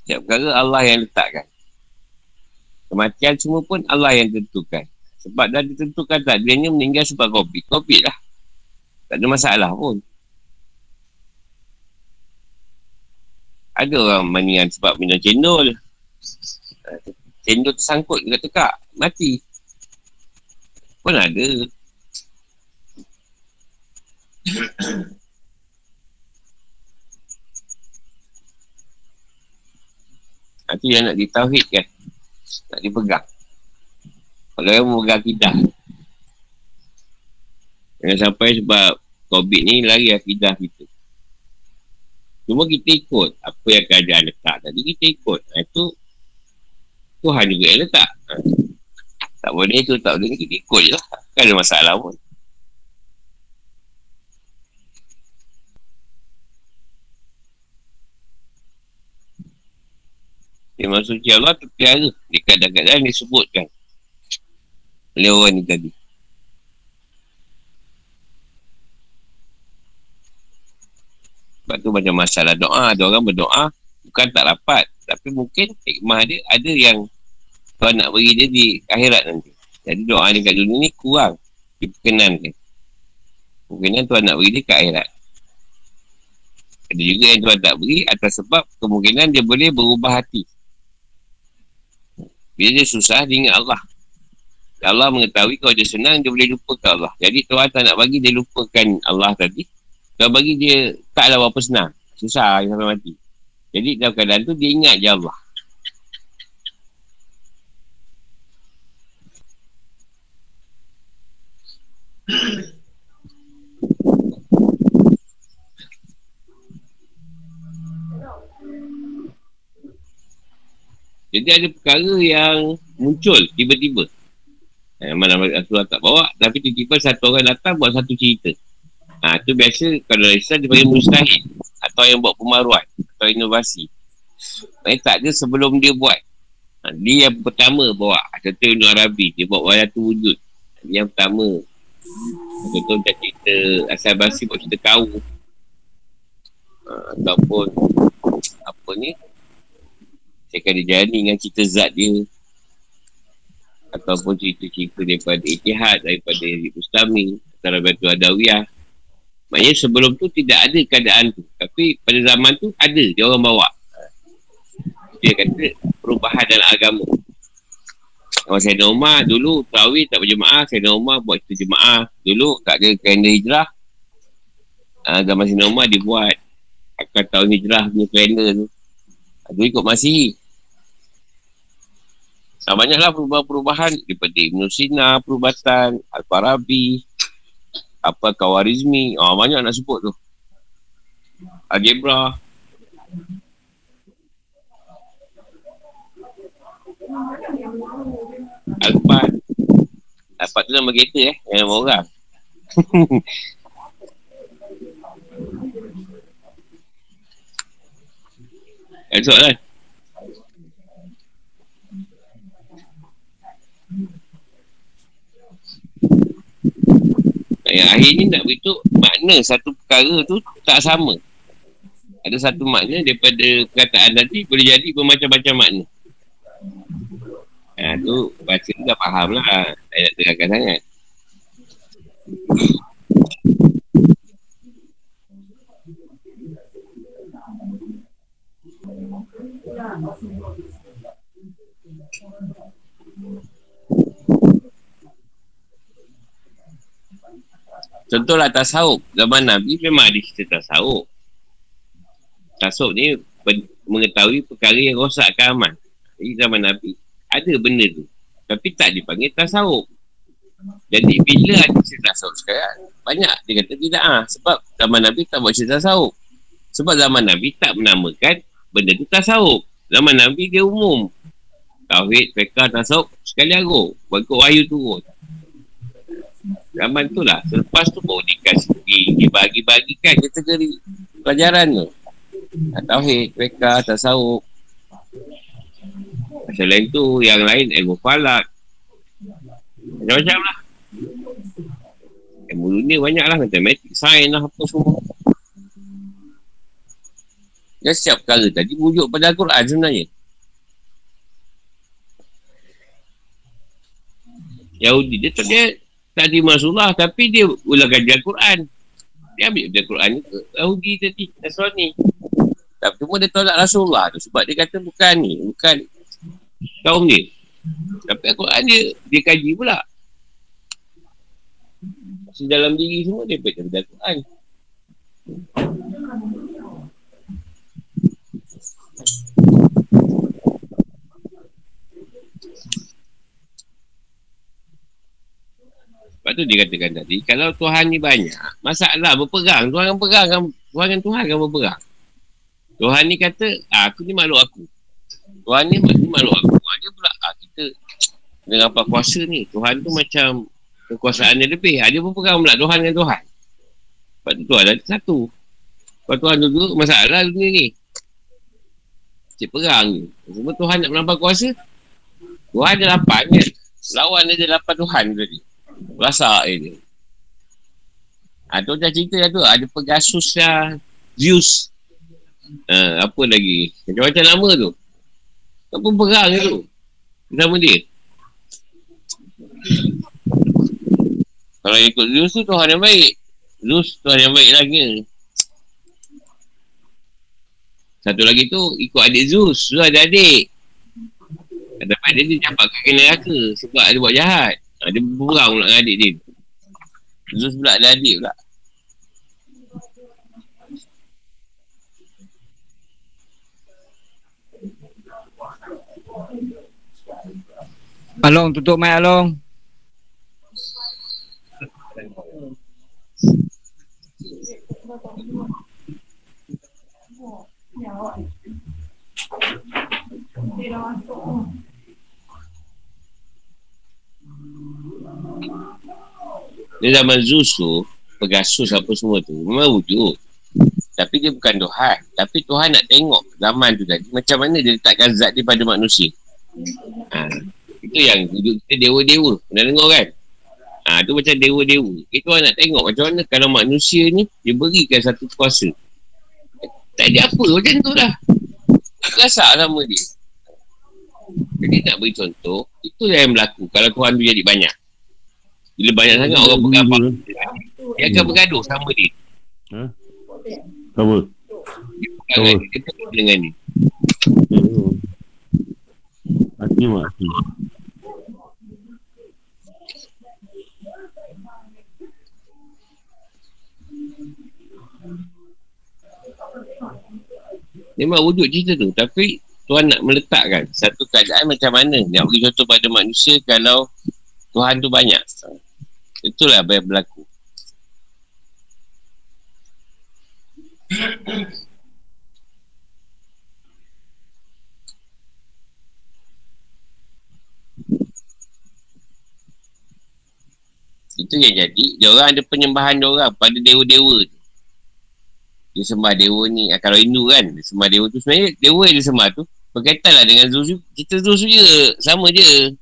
Setiap perkara Allah yang letakkan. Kematian semua pun Allah yang tentukan. Sebab dah ditentukan tak, dia hanya meninggal sebab COVID. COVID lah. Tak ada masalah pun. Ada orang meninggal sebab minum cendol. Cendol tersangkut dekat tekak. Mati. Pun ada. [COUGHS] Itu yang nak ditauhidkan. Tak dipegang. Kalau yang memegang akidah. Jangan sampai sebab COVID ni lari akidah kita. Cuma kita ikut apa yang kerajaan letak tadi, kita ikut. Ha, itu Tuhan juga yang letak. Ha. Tak boleh tu, tak boleh kita ikut je lah. Kan ada masalah pun. Memang suci Allah terpiara di kadang-kadang disebutkan oleh orang ni tadi. Sebab tu macam masalah doa. Ada orang berdoa bukan tak rapat. Tapi mungkin hikmah dia ada yang Tuhan nak beri dia di akhirat nanti. Jadi doa dia kat dunia ni kurang diperkenankan. Mungkin Tuhan nak beri dia kat akhirat. Ada juga yang Tuhan tak beri atas sebab kemungkinan dia boleh berubah hati. Bila dia susah, dia ingat Allah. Allah mengetahui kalau dia senang, dia boleh lupakan Allah. Jadi Tuhan tak nak bagi dia lupakan Allah tadi. Tuhan bagi dia taklah berapa senang. Susah sampai mati. Jadi dalam keadaan tu, dia ingat je Allah. [COUGHS] Jadi ada perkara yang muncul tiba-tiba. Eh, mana Rasulullah tak bawa, tapi tiba-tiba satu orang datang buat satu cerita. Ha, tu biasa kalau Islam dia panggil mustahil. Atau yang buat pemaruan. Atau inovasi. Maksudnya tak ada sebelum dia buat. Ha, dia yang pertama bawa. Contoh Ibn Arabi. Dia buat wayatu wujud. Dia yang pertama. Contoh macam cerita Asal Basi buat cerita kau. Ha, ataupun apa ni saya akan dia dengan cerita zat dia. Ataupun cerita-cerita daripada Itihad daripada Ustami antara Batu Adawiyah maknanya sebelum tu tidak ada keadaan tu. Tapi pada zaman tu ada dia orang bawa. Dia kata perubahan dalam agama. Kalau saya Umar dulu Tawi tak berjemaah saya Umar buat cerita jemaah. Dulu tak ada kalender hijrah. Uh, zaman Sayyidina Umar dibuat akan tahun hijrah punya kalender tu. Aku ikut masih Nah, banyaklah perubahan-perubahan daripada Ibn Sina, Perubatan, Al-Farabi, apa Kawarizmi. Oh, banyak nak sebut tu. Algebra. Alpat. Alpat tu nama kereta eh. Yang nama orang. [LAUGHS] Yang soalan. Yang akhir ni nak beritahu makna satu perkara tu tak sama. Ada satu makna daripada perkataan tadi boleh jadi bermacam-macam makna. Ha, tu baca tu dah faham lah. Tak nak terangkan sangat. Contohlah tasawuf. Zaman Nabi memang ada cerita tasawuf. Tasawuf ni mengetahui perkara yang rosakkan aman. Jadi zaman Nabi ada benda tu. Tapi tak dipanggil tasawuf. Jadi bila ada cerita tasawuf sekarang, banyak dia kata tidak ah Sebab zaman Nabi tak buat cerita tasawuf. Sebab zaman Nabi tak menamakan benda tu tasawuf. Zaman Nabi dia umum. Tauhid, fiqah, tasawuf sekali agung. Berikut wahyu turun. Zaman tu lah. Selepas tu baru dikasih, dibagi-bagikan kategori pelajaran tu. Tauhid, mereka, tasawuf. Selain tu, yang lain ilmu falak. Macam-macam lah. Ilmu dunia banyak lah. Matematik, sains lah, apa semua. Dan setiap perkara tadi wujud pada Al-Quran sebenarnya. Yahudi dia tak dia tak terima Rasulullah tapi dia ulang kaji Al-Quran. Dia ambil dari Al-Quran ni ke Yahudi tadi, Nasrani. Tapi cuma dia tolak Rasulullah tu sebab dia kata bukan ni, bukan kaum dia. Tapi Al-Quran dia, dia kaji pula. Masih dalam diri semua dia baca dari Al-Quran. Sebab tu dia katakan tadi, kalau Tuhan ni banyak, masalah berperang. Tuhan yang perang kan, Tuhan yang Tuhan kan berperang. Tuhan ni kata, ah, aku ni makhluk aku. Tuhan ni, ni makhluk aku. Dia pula, ah, kita dengan apa kuasa ni. Tuhan tu macam kekuasaan dia lebih. Ah, dia berperang pula Tuhan dengan Tuhan. Sebab tu Tuhan ada satu. Sebab Tuhan duduk masalah dunia ni. Cik perang ni. Semua Tuhan nak menambah kuasa. Tuhan ada lapan kan. Lawan dia lapan Tuhan tadi. Rasa ini. Ha, tu dah cerita dah tu. Ada Pegasus lah. Zeus. Ha, apa lagi. Macam-macam nama tu. Apa perang tu. Nama dia. Kalau ikut Zeus tu Tuhan yang baik. Zeus Tuhan yang baik lagi. Satu lagi tu ikut adik Zeus. Zeus ada adik. Tapi dia dia campakkan ke neraka sebab dia buat jahat. Ha, dia berperang pula dengan adik dia. Zeus pula ada adik pula. Along, tutup mic Along. Di zaman Zeus tu, Pegasus apa semua tu, memang wujud. Tapi dia bukan Tuhan. Tapi Tuhan nak tengok zaman tu tadi, macam mana dia letakkan zat dia pada manusia. Ha, itu yang wujud kita dewa-dewa. Pernah dengar kan? Ha, tu macam dewa-dewa. Itu Tuhan nak tengok macam mana kalau manusia ni, dia berikan satu kuasa. Tak ada apa macam tu lah. Rasa sama dia. Jadi nak beri contoh, itu yang berlaku kalau Tuhan tu jadi banyak. Bila banyak sangat orang bergapak Dia akan bergaduh sama dia Ha? Apa? Dia pegang dia pegang dengan ni Oh. Hati. Memang wujud cerita tu Tapi Tuhan nak meletakkan Satu keadaan macam mana Nak beri contoh pada manusia Kalau Tuhan tu banyak Itulah apa yang berlaku. Itu yang jadi. Dia orang ada penyembahan dia orang Pada dewa-dewa tu. Dia sembah dewa ni ah, Kalau Hindu kan Dia sembah dewa tu. Sebenarnya dewa yang dia sembah tu Berkaitan lah dengan Zuzu Kita Zuzu je Sama je.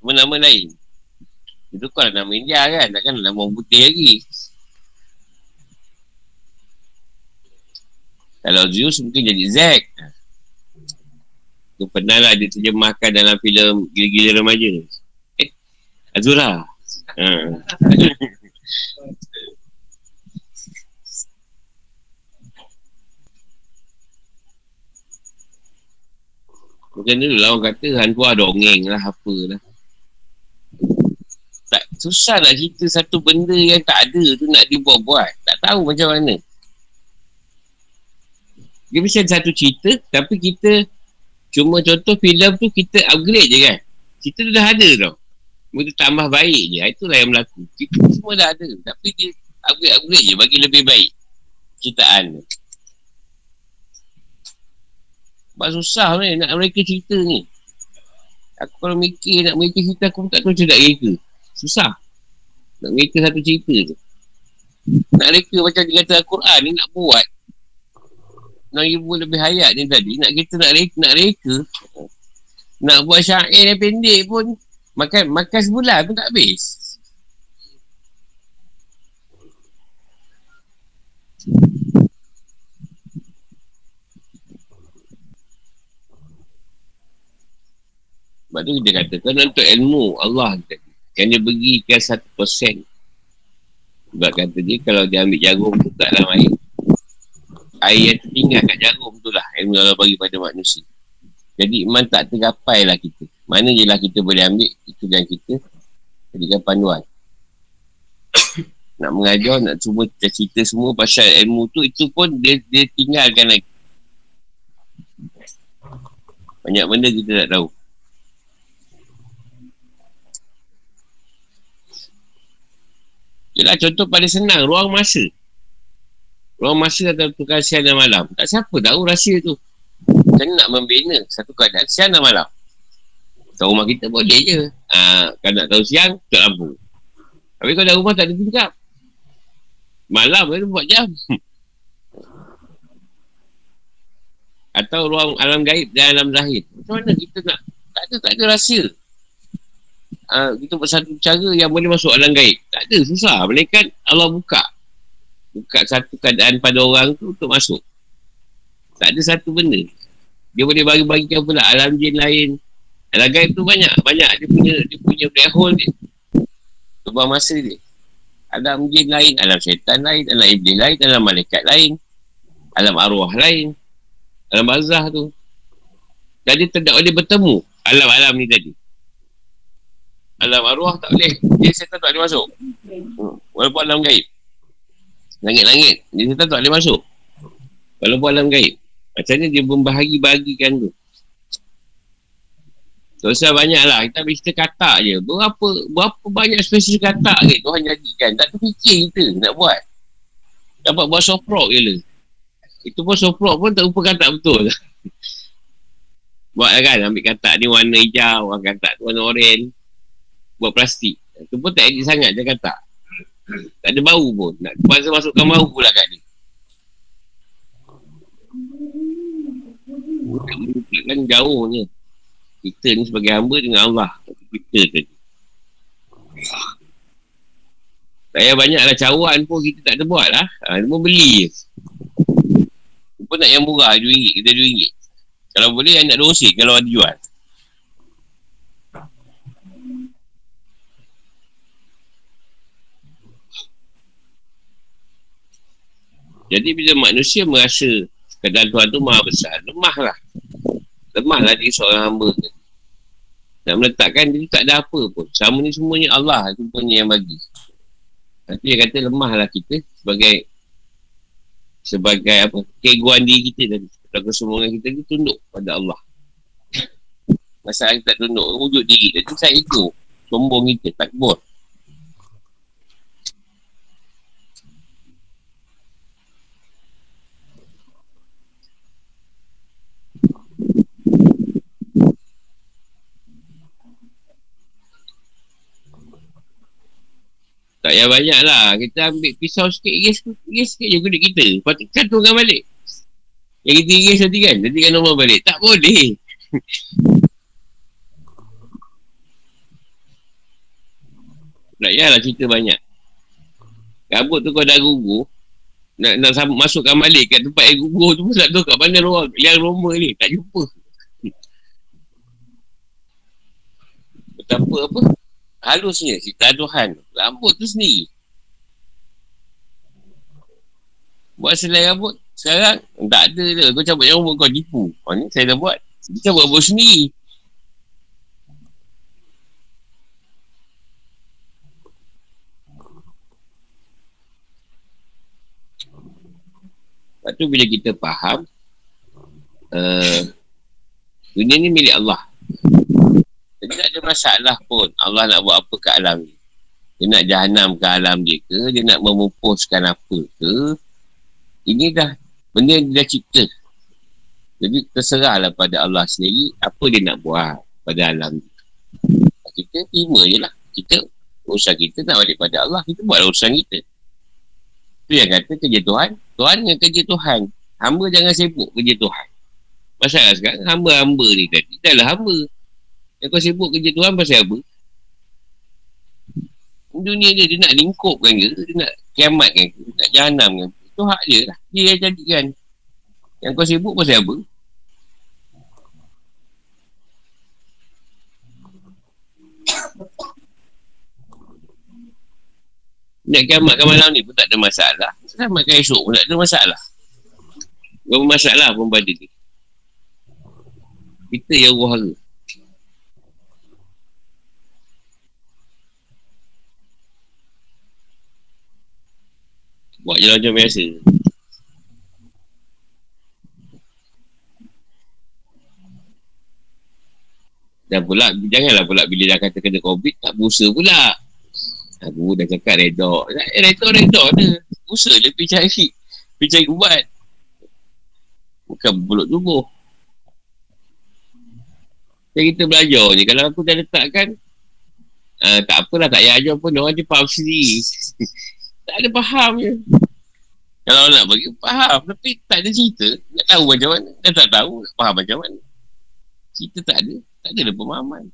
Nama-nama lain. Itu kau nama India kan. Takkan nama orang putih lagi. Kalau Zeus mungkin jadi Zack. Tu pernah lah dia terjemahkan dalam filem Gila-Gila Remaja. Eh, Azura. Ha. [LAUGHS] Bukan dulu lah orang kata hantu ada dongeng lah apa lah. Tak, susah nak cerita satu benda yang tak ada tu nak dibuat-buat. Tak tahu macam mana. Dia ada satu cerita tapi kita cuma contoh filem tu kita upgrade je kan. Cerita tu dah ada tau. Mereka tambah baik je. Itulah yang berlaku. Kita semua dah ada. Tapi dia upgrade-upgrade je bagi lebih baik. Citaan tu. Sebab susah ni nak mereka cerita ni. Aku kalau mikir nak mereka cerita aku tak tahu macam nak mereka. Susah. Nak mereka satu cerita tu. Nak mereka macam dia kata Al-Quran ni nak buat. Nak ibu lebih hayat ni tadi. Nak kita nak reka. Nak, reka, nak buat syair yang pendek pun. Makan makan sebulan pun tak habis. Sebab tu kita katakan untuk ilmu Allah yang dia berikan satu persen. Sebab kata dia kalau dia ambil jarum tu tak dalam air. Air yang tertinggal kat jarum tu lah ilmu Allah bagi pada manusia. Jadi iman tak tergapai lah kita. Mana je lah kita boleh ambil itu yang kita jadikan panduan. [COUGHS] nak mengajar, nak cuma cerita semua pasal ilmu tu, itu pun dia, dia tinggalkan lagi. Banyak benda kita tak tahu. Yelah contoh pada senang Ruang masa. Ruang masa atau tukar siang dan malam. Tak siapa tahu rahsia tu. Macam nak membina Satu keadaan siang dan malam? Kat rumah kita boleh je. Ha, Kalau nak tahu siang Tak lampu. Tapi kalau dalam rumah tak ada tingkap Malam tu buat jam. [LAUGHS] Atau ruang alam gaib dan alam zahir. Macam mana kita nak Tak ada, tak ada rahsia uh, kita buat satu cara yang boleh masuk alam gaib. Tak ada, susah. Mereka Allah buka. Buka satu keadaan pada orang tu untuk masuk. Tak ada satu benda. Dia boleh bagi-bagikan pula alam jin lain. Alam gaib tu banyak. Banyak dia punya dia punya black hole dia. Lubang masa dia. Alam jin lain, alam syaitan lain, alam iblis lain, alam malaikat lain. Alam arwah lain. Alam bazah tu. Jadi tidak boleh bertemu alam-alam ni tadi alam arwah tak boleh. Dia setan tak boleh masuk. Walaupun alam gaib. Langit-langit. Dia setan tak boleh masuk. Walaupun alam gaib. Macam ni dia membahagi-bahagikan tu. Dosa banyak lah. Kita habis kita katak je. Berapa berapa banyak spesies katak ke Tuhan jadikan. Tak terfikir kita nak buat. Dapat buat soft rock je lah. Itu pun soft rock pun tak rupa katak betul. [LAUGHS] buat kan ambil katak ni warna hijau. Katak tu warna orange buat plastik. Itu pun tak edit sangat dia kata. Tak ada bau pun. Nak masa masukkan bau pula kat dia. Kan jauhnya. Kita ni sebagai hamba dengan Allah. Kita tadi. Saya banyaklah cawan pun kita tak ada buat lah. Ha, dia pun beli je. Dia pun nak yang murah, RM2, kita RM2. Kalau boleh, yang nak dosis kalau ada jual. Jadi bila manusia merasa keadaan Tuhan tu maha besar, lemahlah. Lemahlah dia seorang hamba tu. Nak meletakkan dia tak ada apa pun. Sama ni semuanya Allah tu punya yang bagi. Tapi dia kata lemahlah kita sebagai sebagai apa keguan diri kita dan kesombongan kita ni tunduk pada Allah. Masalah kita tak tunduk, wujud diri. Jadi saya ego. Sombong kita, takbur. Tak payah banyak lah. Kita ambil pisau sikit, iris, iris sikit je kulit kita. Lepas tu cantumkan balik. Yang kita iris nanti kan, nanti kan normal balik. Tak boleh. [LAUGHS] tak payahlah cerita banyak. Rambut tu kau dah gugur, nak, nak sam- masukkan balik kat tempat yang gugur tu pun tak tahu kat mana ruang yang Roma ni. Tak jumpa. [LAUGHS] Betapa apa? Halusnya cerita Tuhan. Rambut tu sendiri. Buat selai rambut. Sekarang tak ada dah. Kau cabut yang rambut kau tipu. Oh ni saya dah buat. Dia cabut rambut sendiri. Lepas tu bila kita faham uh, dunia ni milik Allah. Jadi tak ada masalah pun Allah nak buat apa ke alam ni. Dia nak jahanam ke alam dia ke, dia nak memupuskan apa ke. Ini dah benda yang dia dah cipta. Jadi terserahlah pada Allah sendiri apa dia nak buat pada alam ni. Kita terima je lah. Kita, urusan kita nak balik pada Allah. Kita buat urusan kita. Itu yang kata kerja Tuhan. Tuhan yang kerja Tuhan. Hamba jangan sibuk kerja Tuhan. Pasal sekarang hamba-hamba ni tadi. Dah lah hamba. Yang kau sibuk kerja Tuhan pasal apa? Dunia dia, dia nak lingkupkan ke? Dia nak kiamatkan ke? Dia nak jahanam kan? Itu hak dia lah. Dia yang jadikan. Yang kau sibuk pasal apa? Nak kiamatkan malam ni pun tak ada masalah. Selamatkan esok pun tak ada masalah. Berapa masalah pun pada ni. Kita yang wahara. Buat je macam biasa. Dan pula, janganlah pula bila dah kata kena COVID, tak berusaha pula. Aku dah cakap redok. Eh, redok, redok je. Berusaha dia pergi cari. Pergi cari ubat. Bukan peluk tubuh. Jadi kita belajar je. Kalau aku dah letakkan, uh, tak apalah, tak payah ajar pun. Orang je faham sendiri. Tak ada faham je. Kalau nak bagi, faham. Tapi tak ada cerita. Nak tahu macam mana. Dah tak tahu, nak faham macam mana. Cerita tak ada. Tak ada pemahaman.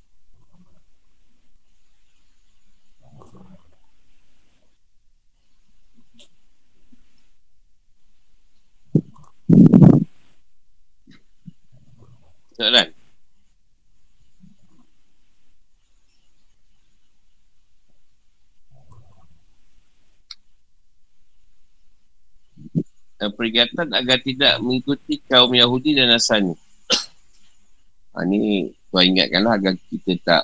Soalan? Dan peringatan agar tidak mengikuti kaum Yahudi dan Nasrani. [CLEARS THROAT] Ha, ni tuan ingatkanlah agar kita tak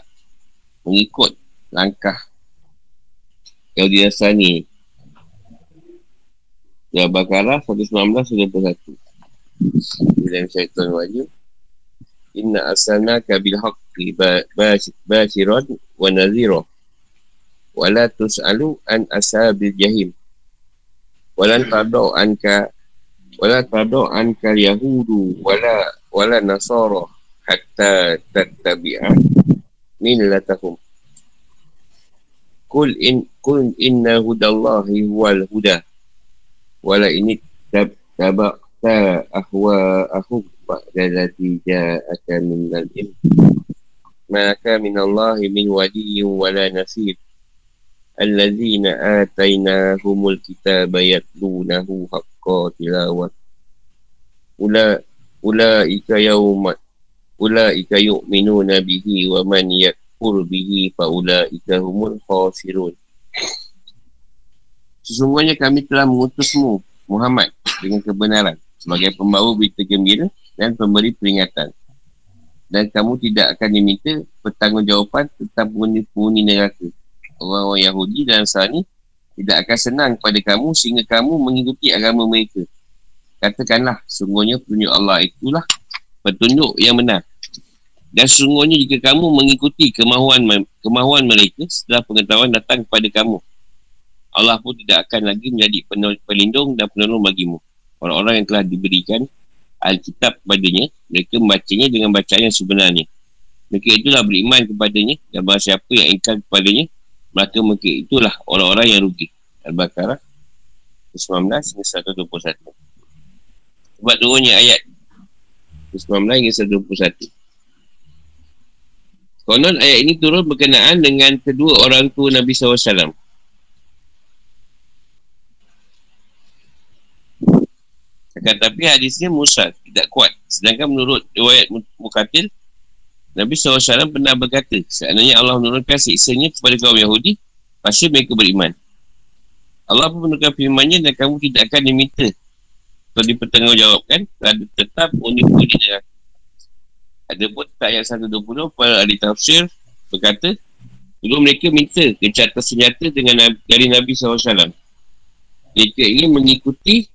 mengikut langkah Yahudi dan Nasrani. Ya Bakarah 119 21. Dalam syaitan wajib. Inna asalna kabil haqqi bashiran wa nazira. Wala tus'alu an asabil jahim. Walan tadau anka wala tadau anka yahudu wala wala nasara hatta tattabi'a millatahum. Kul in kul inna hudallahi huwal huda. Wala ini tab tabaqta ahwa ahuk ba'da lati ja'aka min al-ilm. Maka min Allah min waliyyin wala nasir. Al-lazina atainahumul kitab Yatlunahu haqqa tilawat Ula Ula ika yaumat Ula ika yu'minu nabihi Wa man yakfur bihi Fa ula humul khasirun Sesungguhnya kami telah mengutusmu Muhammad dengan kebenaran Sebagai pembawa berita gembira Dan pemberi peringatan. Dan kamu tidak akan diminta Pertanggungjawapan tentang penghuni-penghuni neraka orang-orang Yahudi dan Nasrani tidak akan senang kepada kamu sehingga kamu mengikuti agama mereka. Katakanlah, sungguhnya petunjuk Allah itulah petunjuk yang benar. Dan sungguhnya jika kamu mengikuti kemahuan kemahuan mereka setelah pengetahuan datang kepada kamu, Allah pun tidak akan lagi menjadi pelindung dan penolong bagimu. Orang-orang yang telah diberikan Alkitab kepadanya, mereka membacanya dengan bacaan yang sebenarnya. Mereka itulah beriman kepadanya dan bahawa siapa yang ingkar kepadanya, Maka mereka itulah orang-orang yang rugi. Al-Baqarah 19 hingga 121. Sebab turunnya ayat 19 hingga 121. Konon ayat ini turun berkenaan dengan kedua orang tua Nabi SAW. Akan tapi hadisnya Musa tidak kuat. Sedangkan menurut riwayat Mukatil, Nabi SAW pernah berkata, seandainya Allah menurunkan siksanya kepada kaum Yahudi, pasti mereka beriman. Allah pun menurunkan firmannya dan kamu tidak akan diminta untuk dipertanggungjawabkan tetap uniku di neraka. Ada pun ayat 120 para ahli tafsir berkata dulu mereka minta gencatan senjata dengan dari Nabi SAW. Mereka ingin mengikuti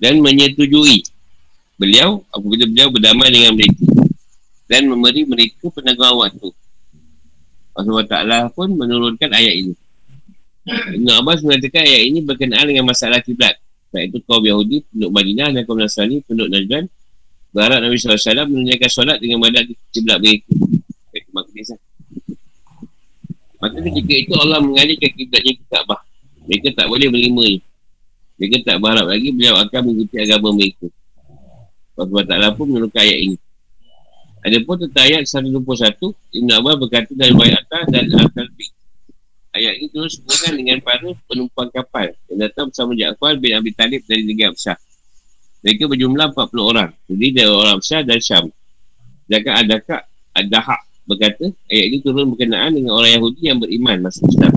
dan menyetujui beliau apabila beliau berdamai dengan mereka dan memberi mereka penangguhan waktu. Allah Ta'ala pun menurunkan ayat ini. Ibn Abbas mengatakan ayat ini berkenaan dengan masalah kiblat. Iaitu kaum Yahudi, penduduk Madinah dan kaum Nasrani, penduduk Najran berharap Nabi SAW menunjukkan solat dengan badan di kiblat mereka. Itu maknanya. Maka ketika itu Allah mengalihkan kiblatnya ke Kaabah. Mereka tak boleh menerima ni. Mereka tak berharap lagi beliau akan mengikuti agama mereka. Allah Ta'ala pun menurunkan ayat ini. Ada pun tentang ayat 121, Ibn Abbas berkata dari bayat atas dan Al-Talbi. Ayat ini terus hubungan dengan para penumpang kapal yang datang bersama Ja'far bin Abi Talib dari negara besar. Mereka berjumlah 40 orang. Jadi dari orang besar dan Syam. Sedangkan adakah Adahak berkata, ayat ini turun berkenaan dengan orang Yahudi yang beriman masa Islam.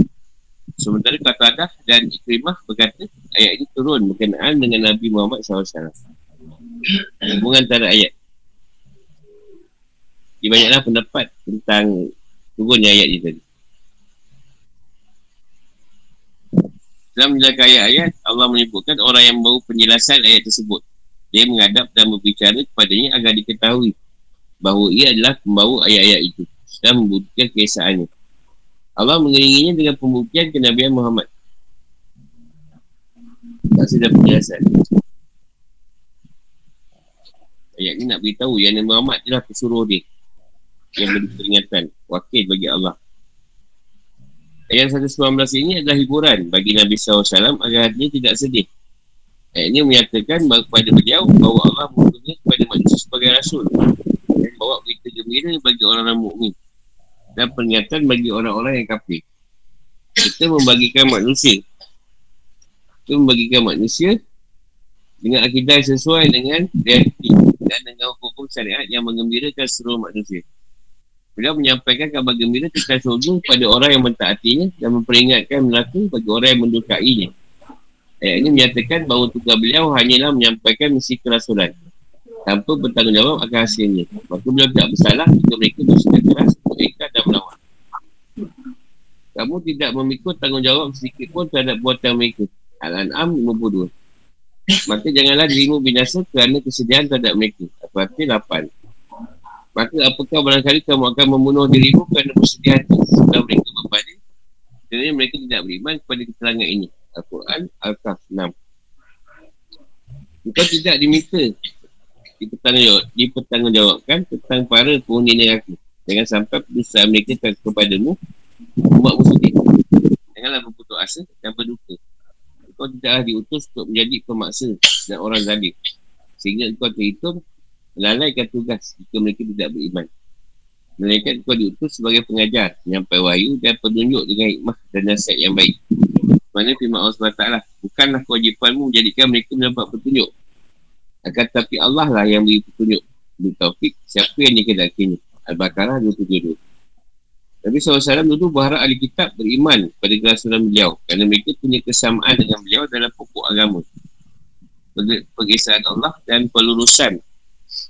Sementara kata Adah dan Ikrimah berkata, ayat ini turun berkenaan dengan Nabi Muhammad SAW. Hubungan antara ayat. Di banyaklah pendapat tentang turunnya ayat ini tadi. Dalam menjaga ayat-ayat, Allah menyebutkan orang yang membawa penjelasan ayat tersebut. Dia menghadap dan berbicara kepadanya agar diketahui bahawa ia adalah pembawa ayat-ayat itu dan membuktikan keesaannya. Allah mengiringinya dengan pembuktian kenabian Muhammad. Tak sedar penjelasan. Ayat ini nak beritahu yang Nabi Muhammad adalah pesuruh dia. Yang beri peringatan. Wakil bagi Allah. Ayat 119 ini adalah hiburan bagi Nabi SAW agar dia tidak sedih Ayat ini menyatakan kepada beliau bahawa Allah mengutusnya kepada manusia sebagai rasul dan bawa berita gembira bagi orang-orang mukmin dan peringatan bagi orang-orang yang kafir. Kita membagikan manusia. Kita membagikan manusia dengan akidah sesuai dengan realiti dan dengan hukum syariat yang mengembirakan seluruh manusia. Beliau menyampaikan kabar gembira tentang surga kepada orang yang mentaatinya dan memperingatkan neraka bagi orang yang mendukainya. Ayat ini menyatakan bahawa tugas beliau hanyalah menyampaikan misi kerasulan tanpa bertanggungjawab akan hasilnya. Maka beliau tidak bersalah jika mereka bersikap keras, mereka dan melawan. Kamu tidak memikul tanggungjawab sedikit pun terhadap buatan mereka. Al-An'am 52. Maka janganlah dirimu binasa kerana kesedihan terhadap mereka. Al-Fatih 8. Maka apakah barangkali kamu akan membunuh dirimu kerana kesedihan setelah mereka berbalik? Kerana mereka tidak beriman kepada keterangan ini. Al-Quran Al-Kaf 6 Engkau tidak diminta. Dipertanggungjawab, dipertanggungjawabkan tentang para penghuni neraka. Jangan sampai perusahaan mereka kepadamu membuatmu sedih Janganlah berputus asa dan berduka. Engkau tidaklah diutus untuk menjadi pemaksa dan orang zalim. Sehingga engkau terhitung melalaikan tugas jika mereka tidak beriman. Mereka engkau diutus sebagai pengajar, penyampai wahyu dan penunjuk dengan hikmah dan nasihat yang baik. Mana firman Allah SWT Bukanlah kewajipanmu menjadikan mereka mendapat petunjuk. Akan tetapi Allah lah yang beri petunjuk. Beri taufik siapa yang dikedakinya? Al-Baqarah 272 Nabi SAW dulu berharap ahli kitab beriman pada kerasulan beliau kerana mereka punya kesamaan dengan beliau dalam pokok agama. Pergesaan Allah dan pelurusan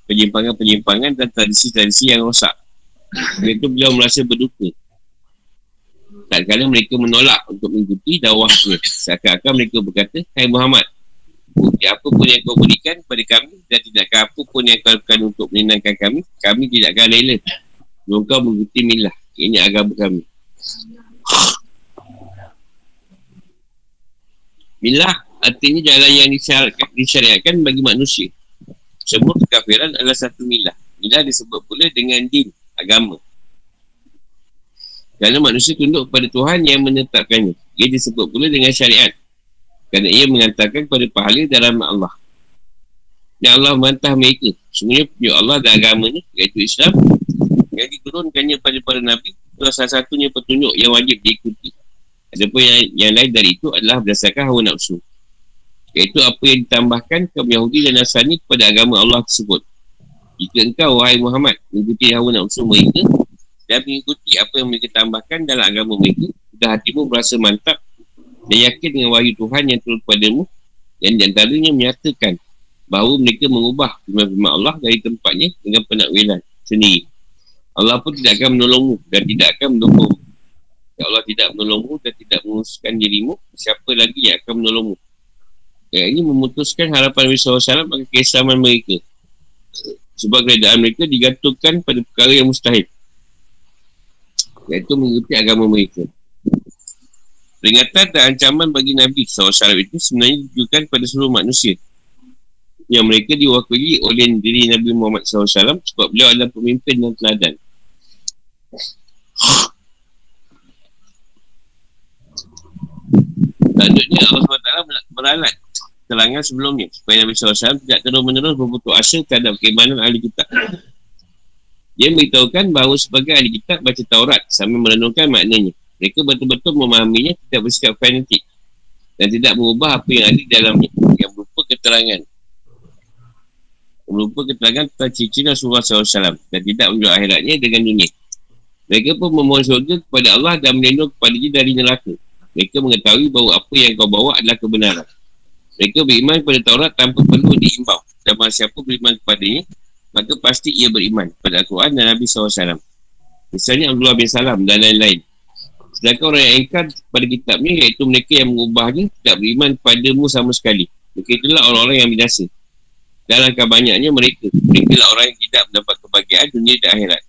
penyimpangan-penyimpangan dan tradisi-tradisi yang rosak. Oleh itu beliau merasa berduka tak kala mereka menolak untuk mengikuti dakwah dia. Seakan-akan mereka berkata, Hai Muhammad, bukti apa pun yang kau berikan kepada kami dan tidakkah apa pun yang kau lakukan untuk menyenangkan kami, kami tidak akan rela. Sebelum kau mengikuti milah. Ini agama kami. Milah artinya jalan yang disyariatkan bagi manusia. Semua kekafiran adalah satu milah. Milah disebut pula dengan din, agama. Kerana manusia tunduk kepada Tuhan yang menetapkannya. Ia disebut pula dengan syariat. Kerana ia mengantarkan kepada pahala dalam Allah. Dan Allah membantah mereka. Semuanya punya Allah dan agamanya, iaitu Islam, yang diturunkannya pada para Nabi, itulah salah satunya petunjuk yang wajib diikuti. Adapun yang, yang lain dari itu adalah berdasarkan hawa nafsu. Iaitu apa yang ditambahkan kaum Yahudi dan Nasrani kepada agama Allah tersebut. Jika engkau, wahai Muhammad, mengikuti hawa nafsu mereka dan mengikuti apa yang mereka tambahkan dalam agama mereka, sudah hatimu berasa mantap dan yakin dengan wahyu Tuhan yang turun padamu dan diantaranya menyatakan bahawa mereka mengubah firman-firman Allah dari tempatnya dengan penakwilan sendiri. Allah pun tidak akan menolongmu dan tidak akan mendukung. Ya Allah tidak menolongmu dan tidak menguruskan dirimu, siapa lagi yang akan menolongmu? Ya, ini memutuskan harapan Nabi SAW bagi kesamaan mereka. Sebab keadaan mereka digantungkan pada perkara yang mustahil. Iaitu mengikuti agama mereka. Peringatan dan ancaman bagi Nabi SAW itu sebenarnya ditujukan pada seluruh manusia yang mereka diwakili oleh diri Nabi Muhammad SAW sebab beliau adalah pemimpin dan teladan. Selanjutnya Allah SWT beralat telangan sebelumnya supaya Nabi SAW tidak terus-menerus berputus asa terhadap keimanan ahli kitab. Dia memberitahukan bahawa sebagai ahli kitab baca Taurat sambil merenungkan maknanya. Mereka betul-betul memahaminya tidak bersikap fanatik dan tidak mengubah apa yang ada dalamnya yang berupa keterangan berupa keterangan tentang cincin Rasulullah SAW dan tidak menjual akhiratnya dengan dunia. Mereka pun memohon syurga kepada Allah dan melindung kepada dia dari neraka. Mereka mengetahui bahawa apa yang kau bawa adalah kebenaran. Mereka beriman kepada Taurat tanpa perlu diimbau. Dan siapa beriman kepadanya, maka pasti ia beriman kepada Al-Quran dan Nabi SAW. Misalnya Abdullah bin Salam dan lain-lain. Sedangkan orang yang ingkar pada kitabnya, iaitu mereka yang mengubahnya, tidak beriman kepadamu sama sekali. Mereka itulah orang-orang yang binasa. Langkah banyaknya mereka. Mereka lah orang yang tidak mendapat kebahagiaan dunia dan akhirat.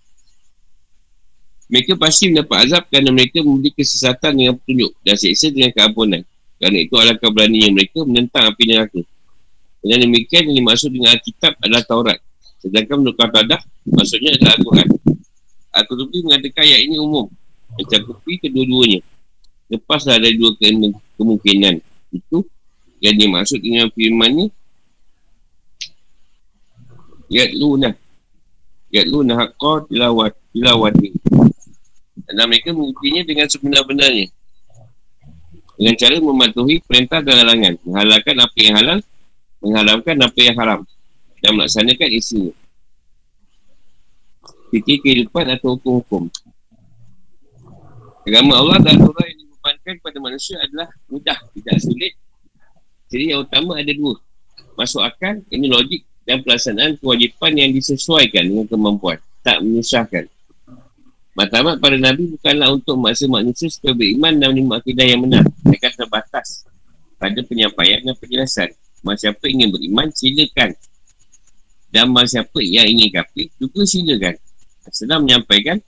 Mereka pasti mendapat azab kerana mereka memberi kesesatan dengan petunjuk dan seksa dengan keampunan. Kerana itu alangkah beraninya mereka menentang api neraka. Dengan demikian yang dimaksud dengan Alkitab adalah Taurat. Sedangkan menurut Qatadah, maksudnya adalah Al-Quran. Al-Qutubi mengatakan ayat ini umum. Mencakupi kedua-duanya. Lepaslah dari dua kemungkinan. Itu yang dimaksud dengan firman ni Yatluna Yatluna haqqa tilawat Tilawati Dan mereka mengikutinya dengan sebenar-benarnya Dengan cara mematuhi perintah dan larangan Menghalalkan apa yang halal Menghalalkan apa yang haram Dan melaksanakan isinya Fikir kehidupan atau hukum-hukum Agama Allah dan Tuhan yang dibebankan kepada manusia adalah mudah, tidak sulit. Jadi yang utama ada dua. Masuk akal, ini logik dan pelaksanaan kewajipan yang disesuaikan dengan kemampuan. Tak menyusahkan. Matlamat pada Nabi bukanlah untuk memaksa manusia supaya beriman dan menerima akidah yang benar. Mereka terbatas pada penyampaian dan penjelasan. Masa siapa ingin beriman, silakan. Dan masa siapa yang ingin kafir, juga silakan. Sedang menyampaikan,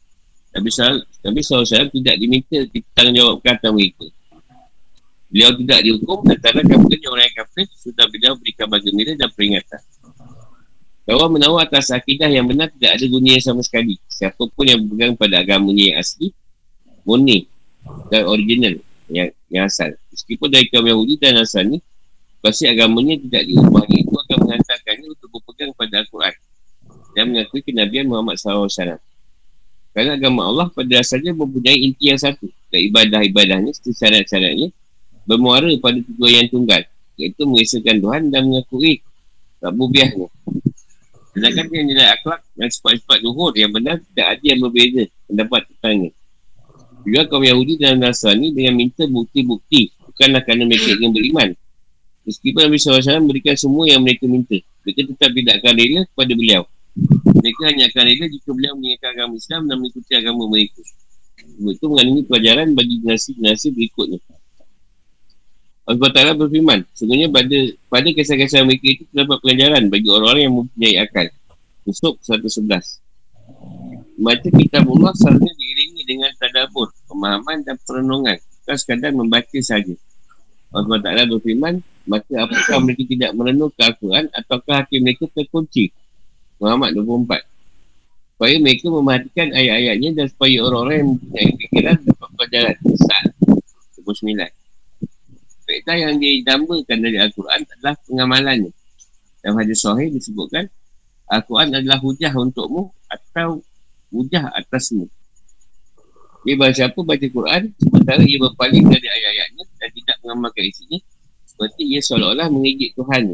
Nabi SAW tidak diminta tanggungjawab kata mereka. Beliau tidak dihukum antara kamu orang yang kafir sudah beliau berikan bagi dan peringatan. Bahawa menawar atas akidah yang benar tidak ada dunia sama sekali. Siapa pun yang berpegang pada agamanya yang asli, murni dan original yang, yang asal. Meskipun dari kaum Yahudi dan Nasrani, pasti agamanya tidak diubah. Itu akan menghantarkannya untuk berpegang pada Al-Quran dan mengakui kenabian Muhammad SAW. Kerana agama Allah pada dasarnya mempunyai inti yang satu dan ibadah-ibadahnya syarat-syaratnya bermuara pada tujuan yang tunggal iaitu mengesahkan Tuhan dan mengakui rabubiahnya Sedangkan yang nilai akhlak dan sifat-sifat luhur yang benar tidak ada yang berbeza pendapat tentangnya. Juga kaum Yahudi dan Nasrani dengan minta bukti-bukti bukanlah kerana mereka ingin beriman. Meskipun Nabi SAW memberikan semua yang mereka minta. Mereka tetap tidak akan rela kepada beliau. Mereka hanya akan rela jika beliau mengingatkan agama Islam dan mengikuti agama mereka. Itu mengandungi pelajaran bagi generasi-generasi berikutnya. Allah Ta'ala berfirman. Sebenarnya pada pada kisah-kisah mereka itu terdapat pelajaran bagi orang-orang yang mempunyai akal. Yusuf 111 Membaca kitab Allah selalu diiringi dengan tadabur, pemahaman dan perenungan. Bukan sekadar membaca saja. Allah Ta'ala berfirman Maka apakah mereka tidak merenung ke Al-Quran Ataukah hati mereka terkunci? Muhammad 24 Supaya mereka memperhatikan ayat-ayatnya dan supaya orang-orang yang mempunyai fikiran dapat pelajaran. Saat 29. Faedah yang didambakan dari Al-Quran adalah pengamalannya. Dalam hadis sahih disebutkan Al-Quran adalah hujah untukmu atau hujah atasmu. Dia baca apa baca Quran sementara ia berpaling dari ayat-ayatnya dan tidak mengamalkan isinya seperti ia seolah-olah mengejek Tuhan.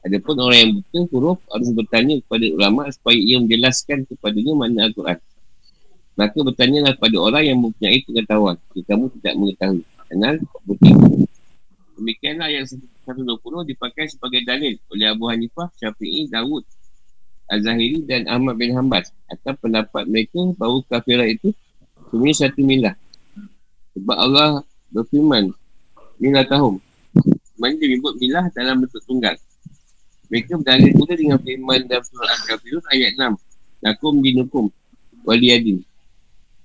Adapun orang yang betul huruf harus bertanya kepada ulama supaya ia menjelaskan kepadanya mana Al-Quran. Maka bertanyalah kepada orang yang mempunyai pengetahuan jika kamu tidak mengetahui. Kenal putih. Demikianlah yang 120 dipakai sebagai dalil oleh Abu Hanifah, Syafi'i, Dawud, Az-Zahiri dan Ahmad bin Hanbal atas pendapat mereka bahawa kafirah itu sebenarnya satu milah. Sebab Allah berfirman, milah tahun. Mana dia menyebut milah dalam bentuk tunggal. Mereka berdalil pula dengan firman dalam surah Al-Kafirun ayat 6. Lakum dinukum waliyadin.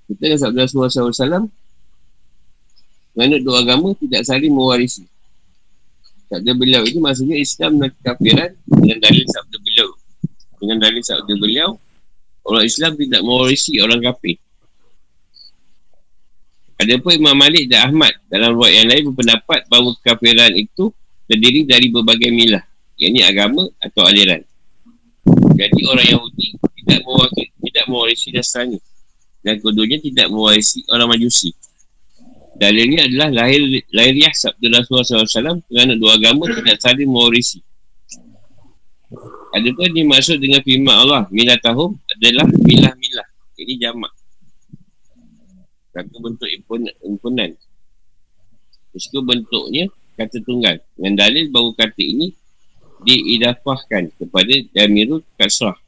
Kita dan sabda Rasulullah SAW Menurut dua agama tidak saling mewarisi Sabda beliau itu maksudnya Islam dan kafiran Dengan dalil sabda beliau Dengan dalil sabda beliau Orang Islam tidak mewarisi orang kafir ada pun Imam Malik dan Ahmad dalam ruat yang lain berpendapat bahawa kekafiran itu terdiri dari berbagai milah. Ini agama atau aliran. Jadi orang Yahudi tidak mewarisi, tidak mewarisi Nasrani. Dan keduanya tidak mewarisi orang Majusi. Dalilnya adalah lahir lahiriah sabda Rasulullah SAW kerana dua agama tidak saling mewarisi. Ada pun dimaksud dengan firman Allah, milah tahum adalah milah-milah. Ini jamak satu bentuk impunan. Meskipun bentuknya kata tunggal. Dengan dalil bahawa kata ini diidafahkan kepada damirul kasrah.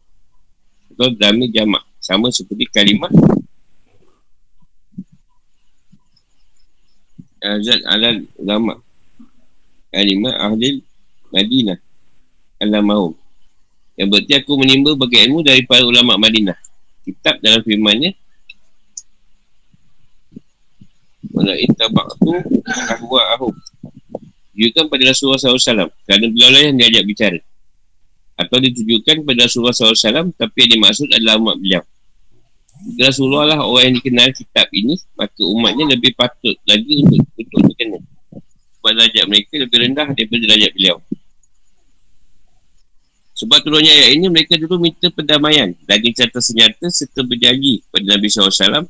Atau damir jamak. Sama seperti kalimat Azad alal ulama Kalimat ahli Madinah Alamahum Yang berarti aku menimba bagi ilmu daripada ulama Madinah Kitab dalam firmannya Wala intaba'tu ahwa ahum. Ditujukan pada Rasulullah SAW. Kerana beliau lah yang diajak bicara. Atau ditujukan pada Rasulullah SAW. Tapi yang dimaksud adalah umat beliau. Jika Rasulullah lah orang yang dikenal kitab ini. Maka umatnya lebih patut lagi untuk, untuk dikenal. Sebab derajat mereka lebih rendah daripada derajat beliau. Sebab turunnya ayat ini mereka dulu minta perdamaian dan gencatan senjata serta berjanji kepada Nabi SAW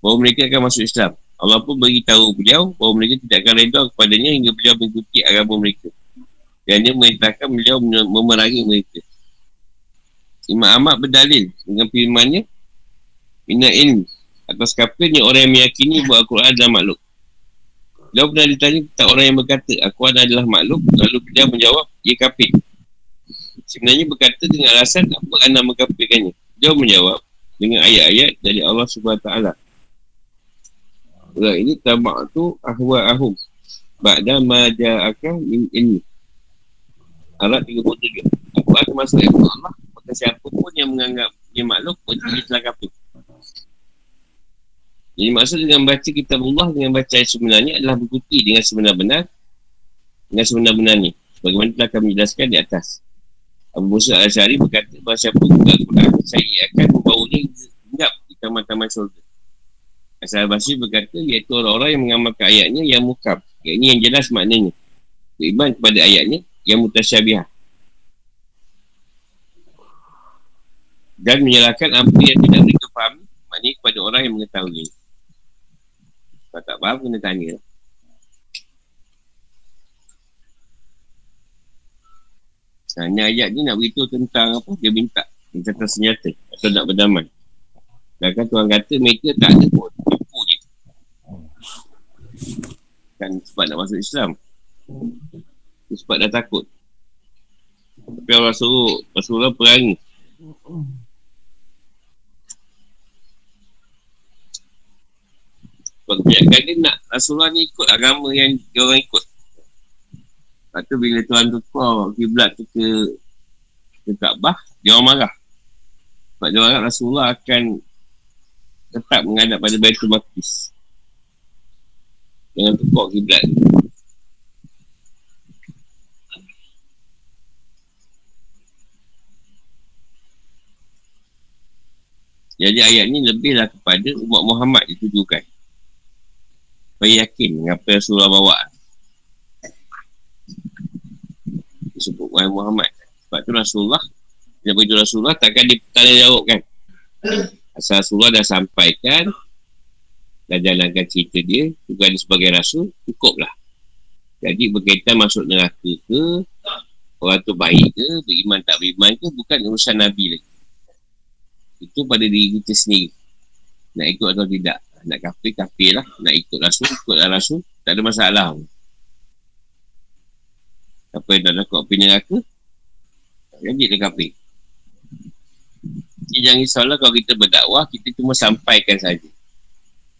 bahawa mereka akan masuk Islam. Allah pun beritahu beliau bahawa mereka tidak akan reda kepadanya hingga beliau mengikuti agama mereka. Dan dia merintahkan beliau memerangi mereka. Imam Ahmad berdalil dengan firmannya Inna ilmi atas kafirnya orang yang meyakini bahawa Al-Quran adalah makhluk. Beliau pernah ditanya tentang orang yang berkata Al-Quran adalah makhluk. Lalu beliau menjawab, ia kafir. Sebenarnya berkata dengan alasan apa anda mengkafirkannya. Beliau menjawab dengan ayat-ayat dari Allah SWT. Orang ini tamak tu ahwa ahum. Ba'da ma ja'aka min ilmi. Arat 37. Aku akan masuk Allah. Maka siapa pun yang menganggap dia makhluk dia telah kafir. Jadi maksud dengan baca kitab Allah dengan baca ayat sebenarnya adalah berkuti dengan sebenar-benar dengan sebenar-benar ni. Bagaimana telah kami jelaskan di atas. Abu Musa al-Syari berkata bahawa siapa buka Al-Quran saya akan membawanya hingga di taman-taman syurga. Asal Basri berkata iaitu orang-orang yang mengamalkan ayatnya yang mukab. Yang ini yang jelas maknanya. Beriman kepada ayatnya yang mutasyabiah. Dan menyalahkan apa yang tidak mereka faham maknanya kepada orang yang mengetahui. Kalau tak faham, kena tanya. Hanya ayat ni nak beritahu tentang apa dia minta. Tentang senjata atau nak berdamai. Sedangkan Tuhan kata mereka tak ada pun Tipu je Kan sebab nak masuk Islam Sebab dah takut Tapi Allah suruh Rasulullah perangi kebanyakan dia nak Rasulullah ni ikut agama yang dia orang ikut Lepas tu bila Tuhan tukar kiblat tu ke ke Kaabah, dia orang marah. Sebab dia orang Rasulullah akan tetap menghadap pada Baitul Maqdis. Jangan tukar kiblat. Jadi ayat ni lebihlah kepada umat Muhammad ditujukan. Supaya yakin dengan apa yang Rasulullah bawa. Disebut Wahai Muhammad. Sebab tu Rasulullah, dia beritahu Rasulullah takkan ditanya jawab kan. Asal Rasulullah dah sampaikan, dah jalankan cerita dia, juga dia sebagai Rasul, cukuplah. Jadi berkaitan masuk neraka ke, orang tu baik ke, beriman tak beriman ke, bukan urusan Nabi lagi. Itu pada diri kita sendiri. Nak ikut atau tidak. Nak kafir, kafir lah. Nak ikut Rasul, ikutlah Rasul. Tak ada masalah. Apa yang tak takut api neraka, jadi dia kafir. Jadi jangan risaulah kalau kita berdakwah, kita cuma sampaikan saja.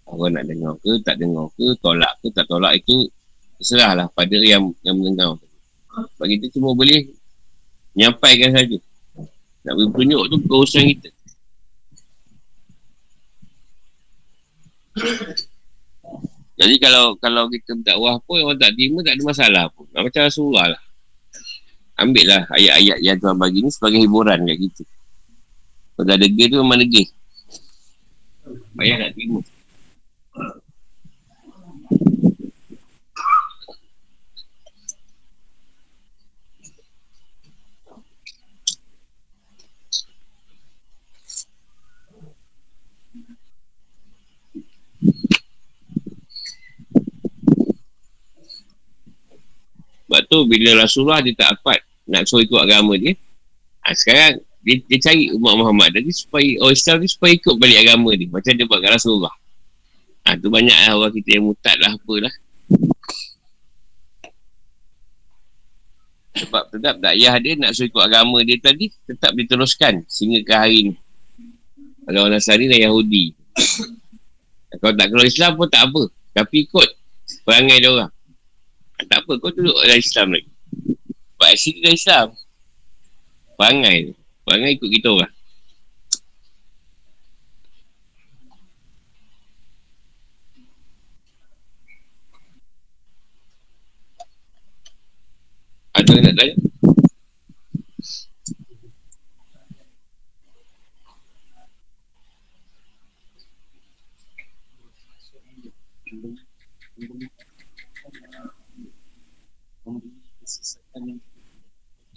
Orang nak dengar ke, tak dengar ke, tolak ke, tak tolak itu terserahlah pada yang yang mendengar. Sebab kita cuma boleh menyampaikan saja. Nak beri tunjuk tu urusan kita. Jadi kalau kalau kita berdakwah pun orang tak terima tak ada masalah pun. Macam Rasulullah lah. Ambil lah ayat-ayat yang Tuhan bagi ni sebagai hiburan kat kita. Kalau dah degil tu memang degil. Bayar tak terima. Sebab tu bila Rasulullah dia tak dapat nak suruh ikut agama dia. Ha, sekarang dia, dia cari umat Muhammad tadi supaya orang Islam ni supaya ikut balik agama dia. Macam dia buat kat Rasulullah. Ha, tu banyak lah orang kita yang mutad lah apalah. Sebab tetap dakyah dia nak suruh ikut agama dia tadi tetap diteruskan sehingga ke hari ni. Kalau orang Nasari dan Yahudi. [COUGHS] Kalau tak keluar Islam pun tak apa. Tapi ikut perangai dia orang. Tak apa, kau duduk dalam Islam lagi. Sebab sini dalam Islam. Perangai. Perangai ikut kita orang. Ada yang nak tanya?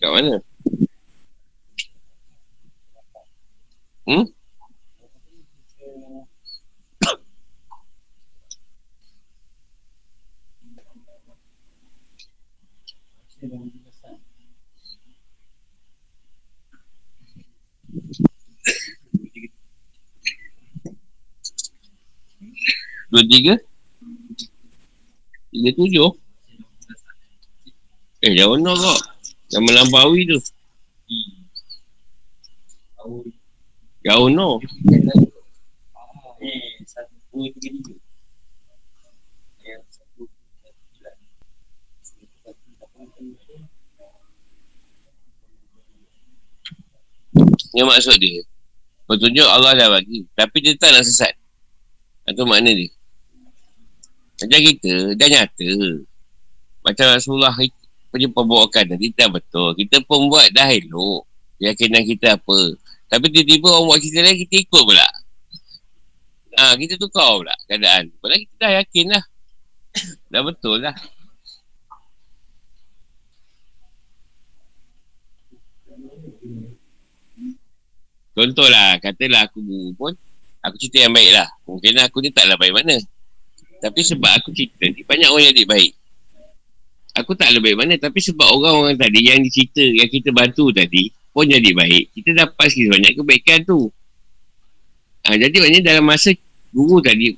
Kat mana? Hmm? Dua tiga Tiga tujuh Eh jauh no kok Yang melampaui tu. Jauh no. Ini maksud dia. Petunjuk Allah dah bagi. Tapi dia tak nak sesat. Itu makna dia? Macam kita Dah nyata. Macam Rasulullah Punya pembawakan tadi Tak betul. Kita pun buat dah elok. Keyakinan kita apa. Tapi tiba-tiba orang buat kita lain Kita ikut pula. Ha, kita tukar pula keadaan. Padahal kita dah yakin lah. Dah betul lah. Contohlah, katalah aku guru pun, aku cerita yang baik lah. Mungkin aku ni taklah baik mana. Tapi sebab aku cerita ni, banyak orang yang jadi baik. Aku tak lebih mana, tapi sebab orang-orang tadi yang dicerita, yang kita bantu tadi, pun jadi baik. Kita dapat sikit banyak kebaikan tu. Ha, jadi maknanya dalam masa guru tadi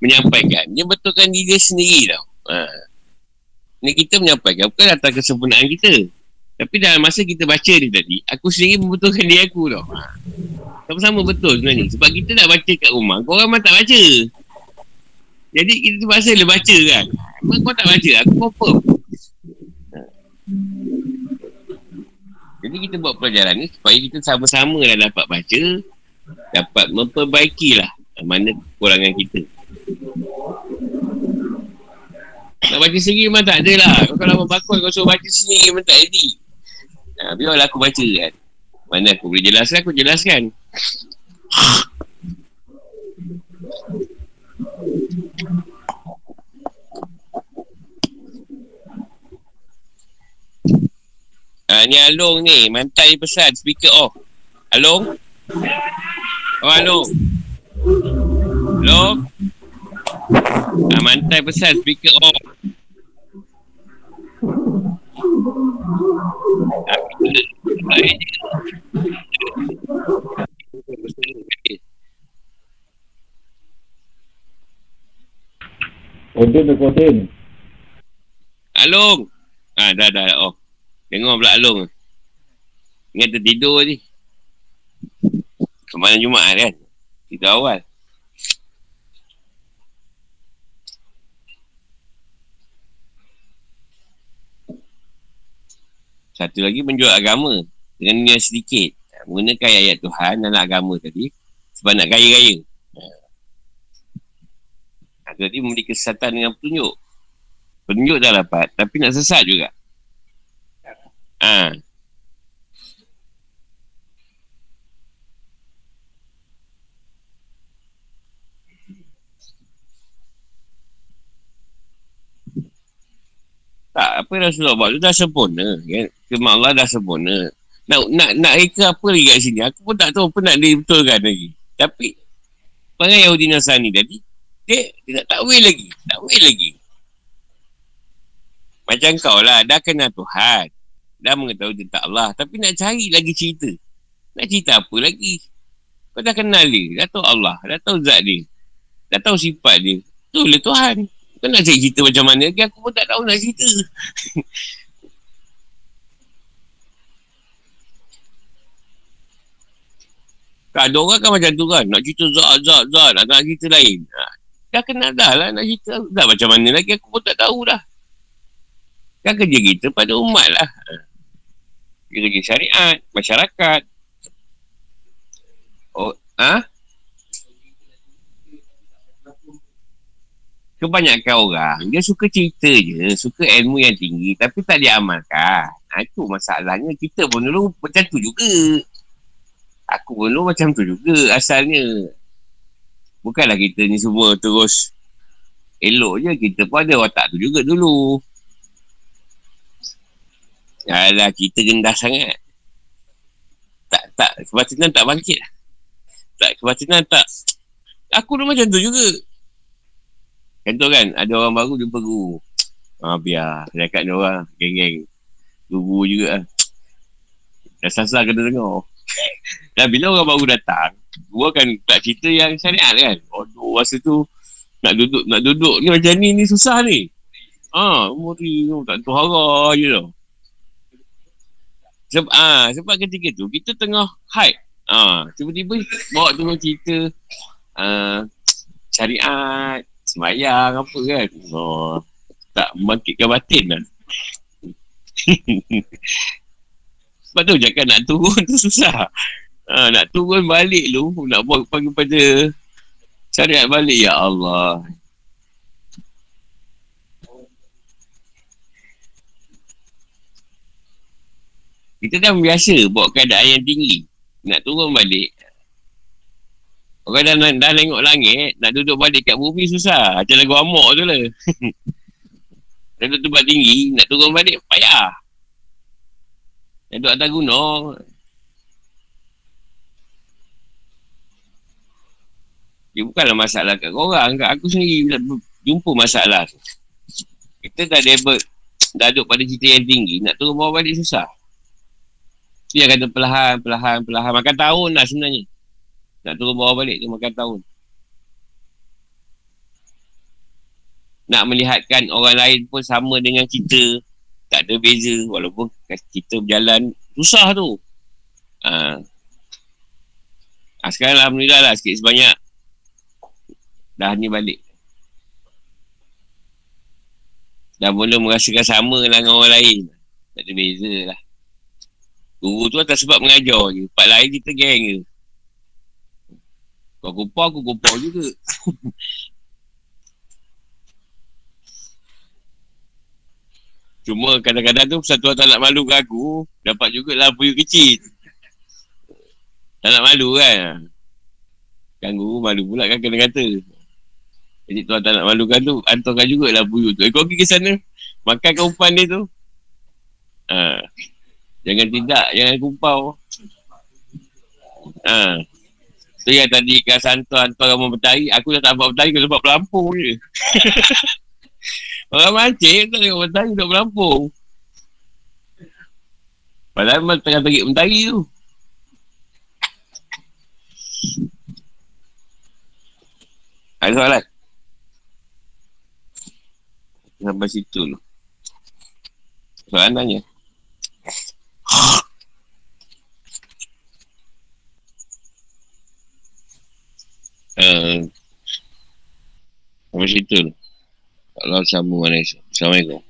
menyampaikan, dia betulkan diri dia sendiri tau. Ha. Ni kita menyampaikan, bukan atas kesempurnaan kita. Tapi dalam masa kita baca ni tadi, aku sendiri membetulkan diri aku tau. Ha. Sama-sama betul sebenarnya. Sebab kita nak baca kat rumah, kau orang tak baca. Jadi kita terpaksa lah baca kan. Memang kau tak baca, aku confirm. Jadi kita buat pelajaran ni supaya kita sama-sama lah dapat baca, dapat memperbaiki lah mana kekurangan kita. Nak baca sendiri memang tak ada lah. Kau kalau membakul kau suruh baca sendiri memang tak jadi. Ha, biarlah aku baca kan. Mana aku boleh jelaskan, aku jelaskan. Ah, ni Along ni. Mantai pesan. Speaker off. Along? Oh, Along. Along? Ah, mantai pesan. Speaker off. Ah, Koden tu koden. Along. Ah, dah, dah. Oh. Dengar pula Along. Ingat tertidur je. Kemarin Jumaat kan? Tidur awal. Satu lagi menjual agama dengan niat sedikit. Menggunakan ayat Tuhan dalam agama tadi sebab nak kaya-kaya. Ha, jadi memberi kesesatan dengan petunjuk. Petunjuk dah dapat tapi nak sesat juga. Ha. Tak, apa Rasulullah buat tu dah sempurna. Kan? Firman Allah dah sempurna. Nak nak nak reka apa lagi kat sini? Aku pun tak tahu apa nak dibetulkan lagi. Tapi, perangai Yahudi Nasrani tadi, dia, dia nak takwil lagi. Takwil lagi. Macam kau lah, dah kenal Tuhan. Dah mengetahui tentang Allah. Tapi nak cari lagi cerita. Nak cerita apa lagi? Kau dah kenal dia. Dah tahu Allah. Dah tahu zat dia. Dah tahu sifat dia. Tu lah Tuhan. Kau nak cari cerita macam mana lagi? Aku pun tak tahu nak cerita. [LAUGHS] Tak ada orang kan macam tu kan. Nak cerita zat, zat, zat. Nak cerita lain. Ha. Dah kenal dah lah nak cerita. Dah macam mana lagi aku pun tak tahu dah. Kan kerja kita pada umat lah. Dia kerja syariat, masyarakat. Oh, ha? Kebanyakan orang, dia suka cerita je. Suka ilmu yang tinggi tapi tak diamalkan. Ha, itu masalahnya. Kita pun dulu macam tu juga. Aku pun dulu macam tu juga asalnya. Bukanlah kita ni semua terus elok je. Kita pun ada watak tu juga dulu. Alah, kita rendah sangat. Tak, tak. Kebatinan tak bangkit. Tak, kebatinan tak. Aku dulu macam tu juga. Contoh kan, ada orang baru jumpa guru. Ha, biar. Dekat ni orang, geng-geng. Guru juga lah. Dah sasar kena dengar. [LAUGHS] Dan bila orang baru datang, guru akan tak cerita yang syariat kan. Aduh, masa tu nak duduk nak duduk ni macam ni, ni susah ni. Ha, umur ni tak tahu hara je tau. Sebab, ah, sebab ketika tu kita tengah hype. Ah, tiba-tiba bawa tu cerita ah, syariat, semayang apa kan. Oh, tak membangkitkan batin kan. [LAUGHS] Sebab tu cakap nak turun tu susah. Ha, nak turun balik lu, nak buat pagi pada syariat balik. Ya Allah. Kita dah biasa buat keadaan yang tinggi. Nak turun balik. Orang dah, dah tengok langit, nak duduk balik kat bumi susah. Macam lagu amok tu lah. [LAUGHS] dah duduk tempat tinggi, nak turun balik payah. Dah duduk atas gunung. Dia bukanlah masalah kat korang, kat aku sendiri jumpa masalah tu. Kita dah level, dah duduk pada cerita yang tinggi, nak turun bawah balik susah. Dia kata perlahan, perlahan, perlahan. Makan tahun lah sebenarnya. Nak turun bawah balik tu makan tahun. Nak melihatkan orang lain pun sama dengan kita. Tak ada beza. Walaupun kita berjalan susah tu. Ha. Ha, sekarang Alhamdulillah lah sikit sebanyak. Dah ni balik. Dah mula merasakan sama dengan orang lain. Tak ada beza lah. Guru tu atas sebab mengajar je. Tempat lain kita geng je. Kau kumpau, aku kumpau juga. [LAUGHS] Cuma kadang-kadang tu satu orang tak nak malu ke aku, dapat juga lah view kecil. Tak nak malu kan? Ganggu malu pula kan kena kata. Jadi tuan tak nak malukan tu, hantarkan jugalah buyut tu. Eh, kau pergi ke sana. Makankan umpan dia tu. Ha. Jangan tidak, jangan kumpau. Ha. Tu yang tadi kas hantar, hantar orang bertari. Aku dah tak buat bertari, aku sebab pelampung je. [LAUGHS] orang mancing, tak tengok bertari, tak pelampung. Padahal memang tengah terik mentari tu. Ada soalan? Sampai situ tu. Soalan tanya. Uh, sampai situ tu. Allah sambung Assalamualaikum.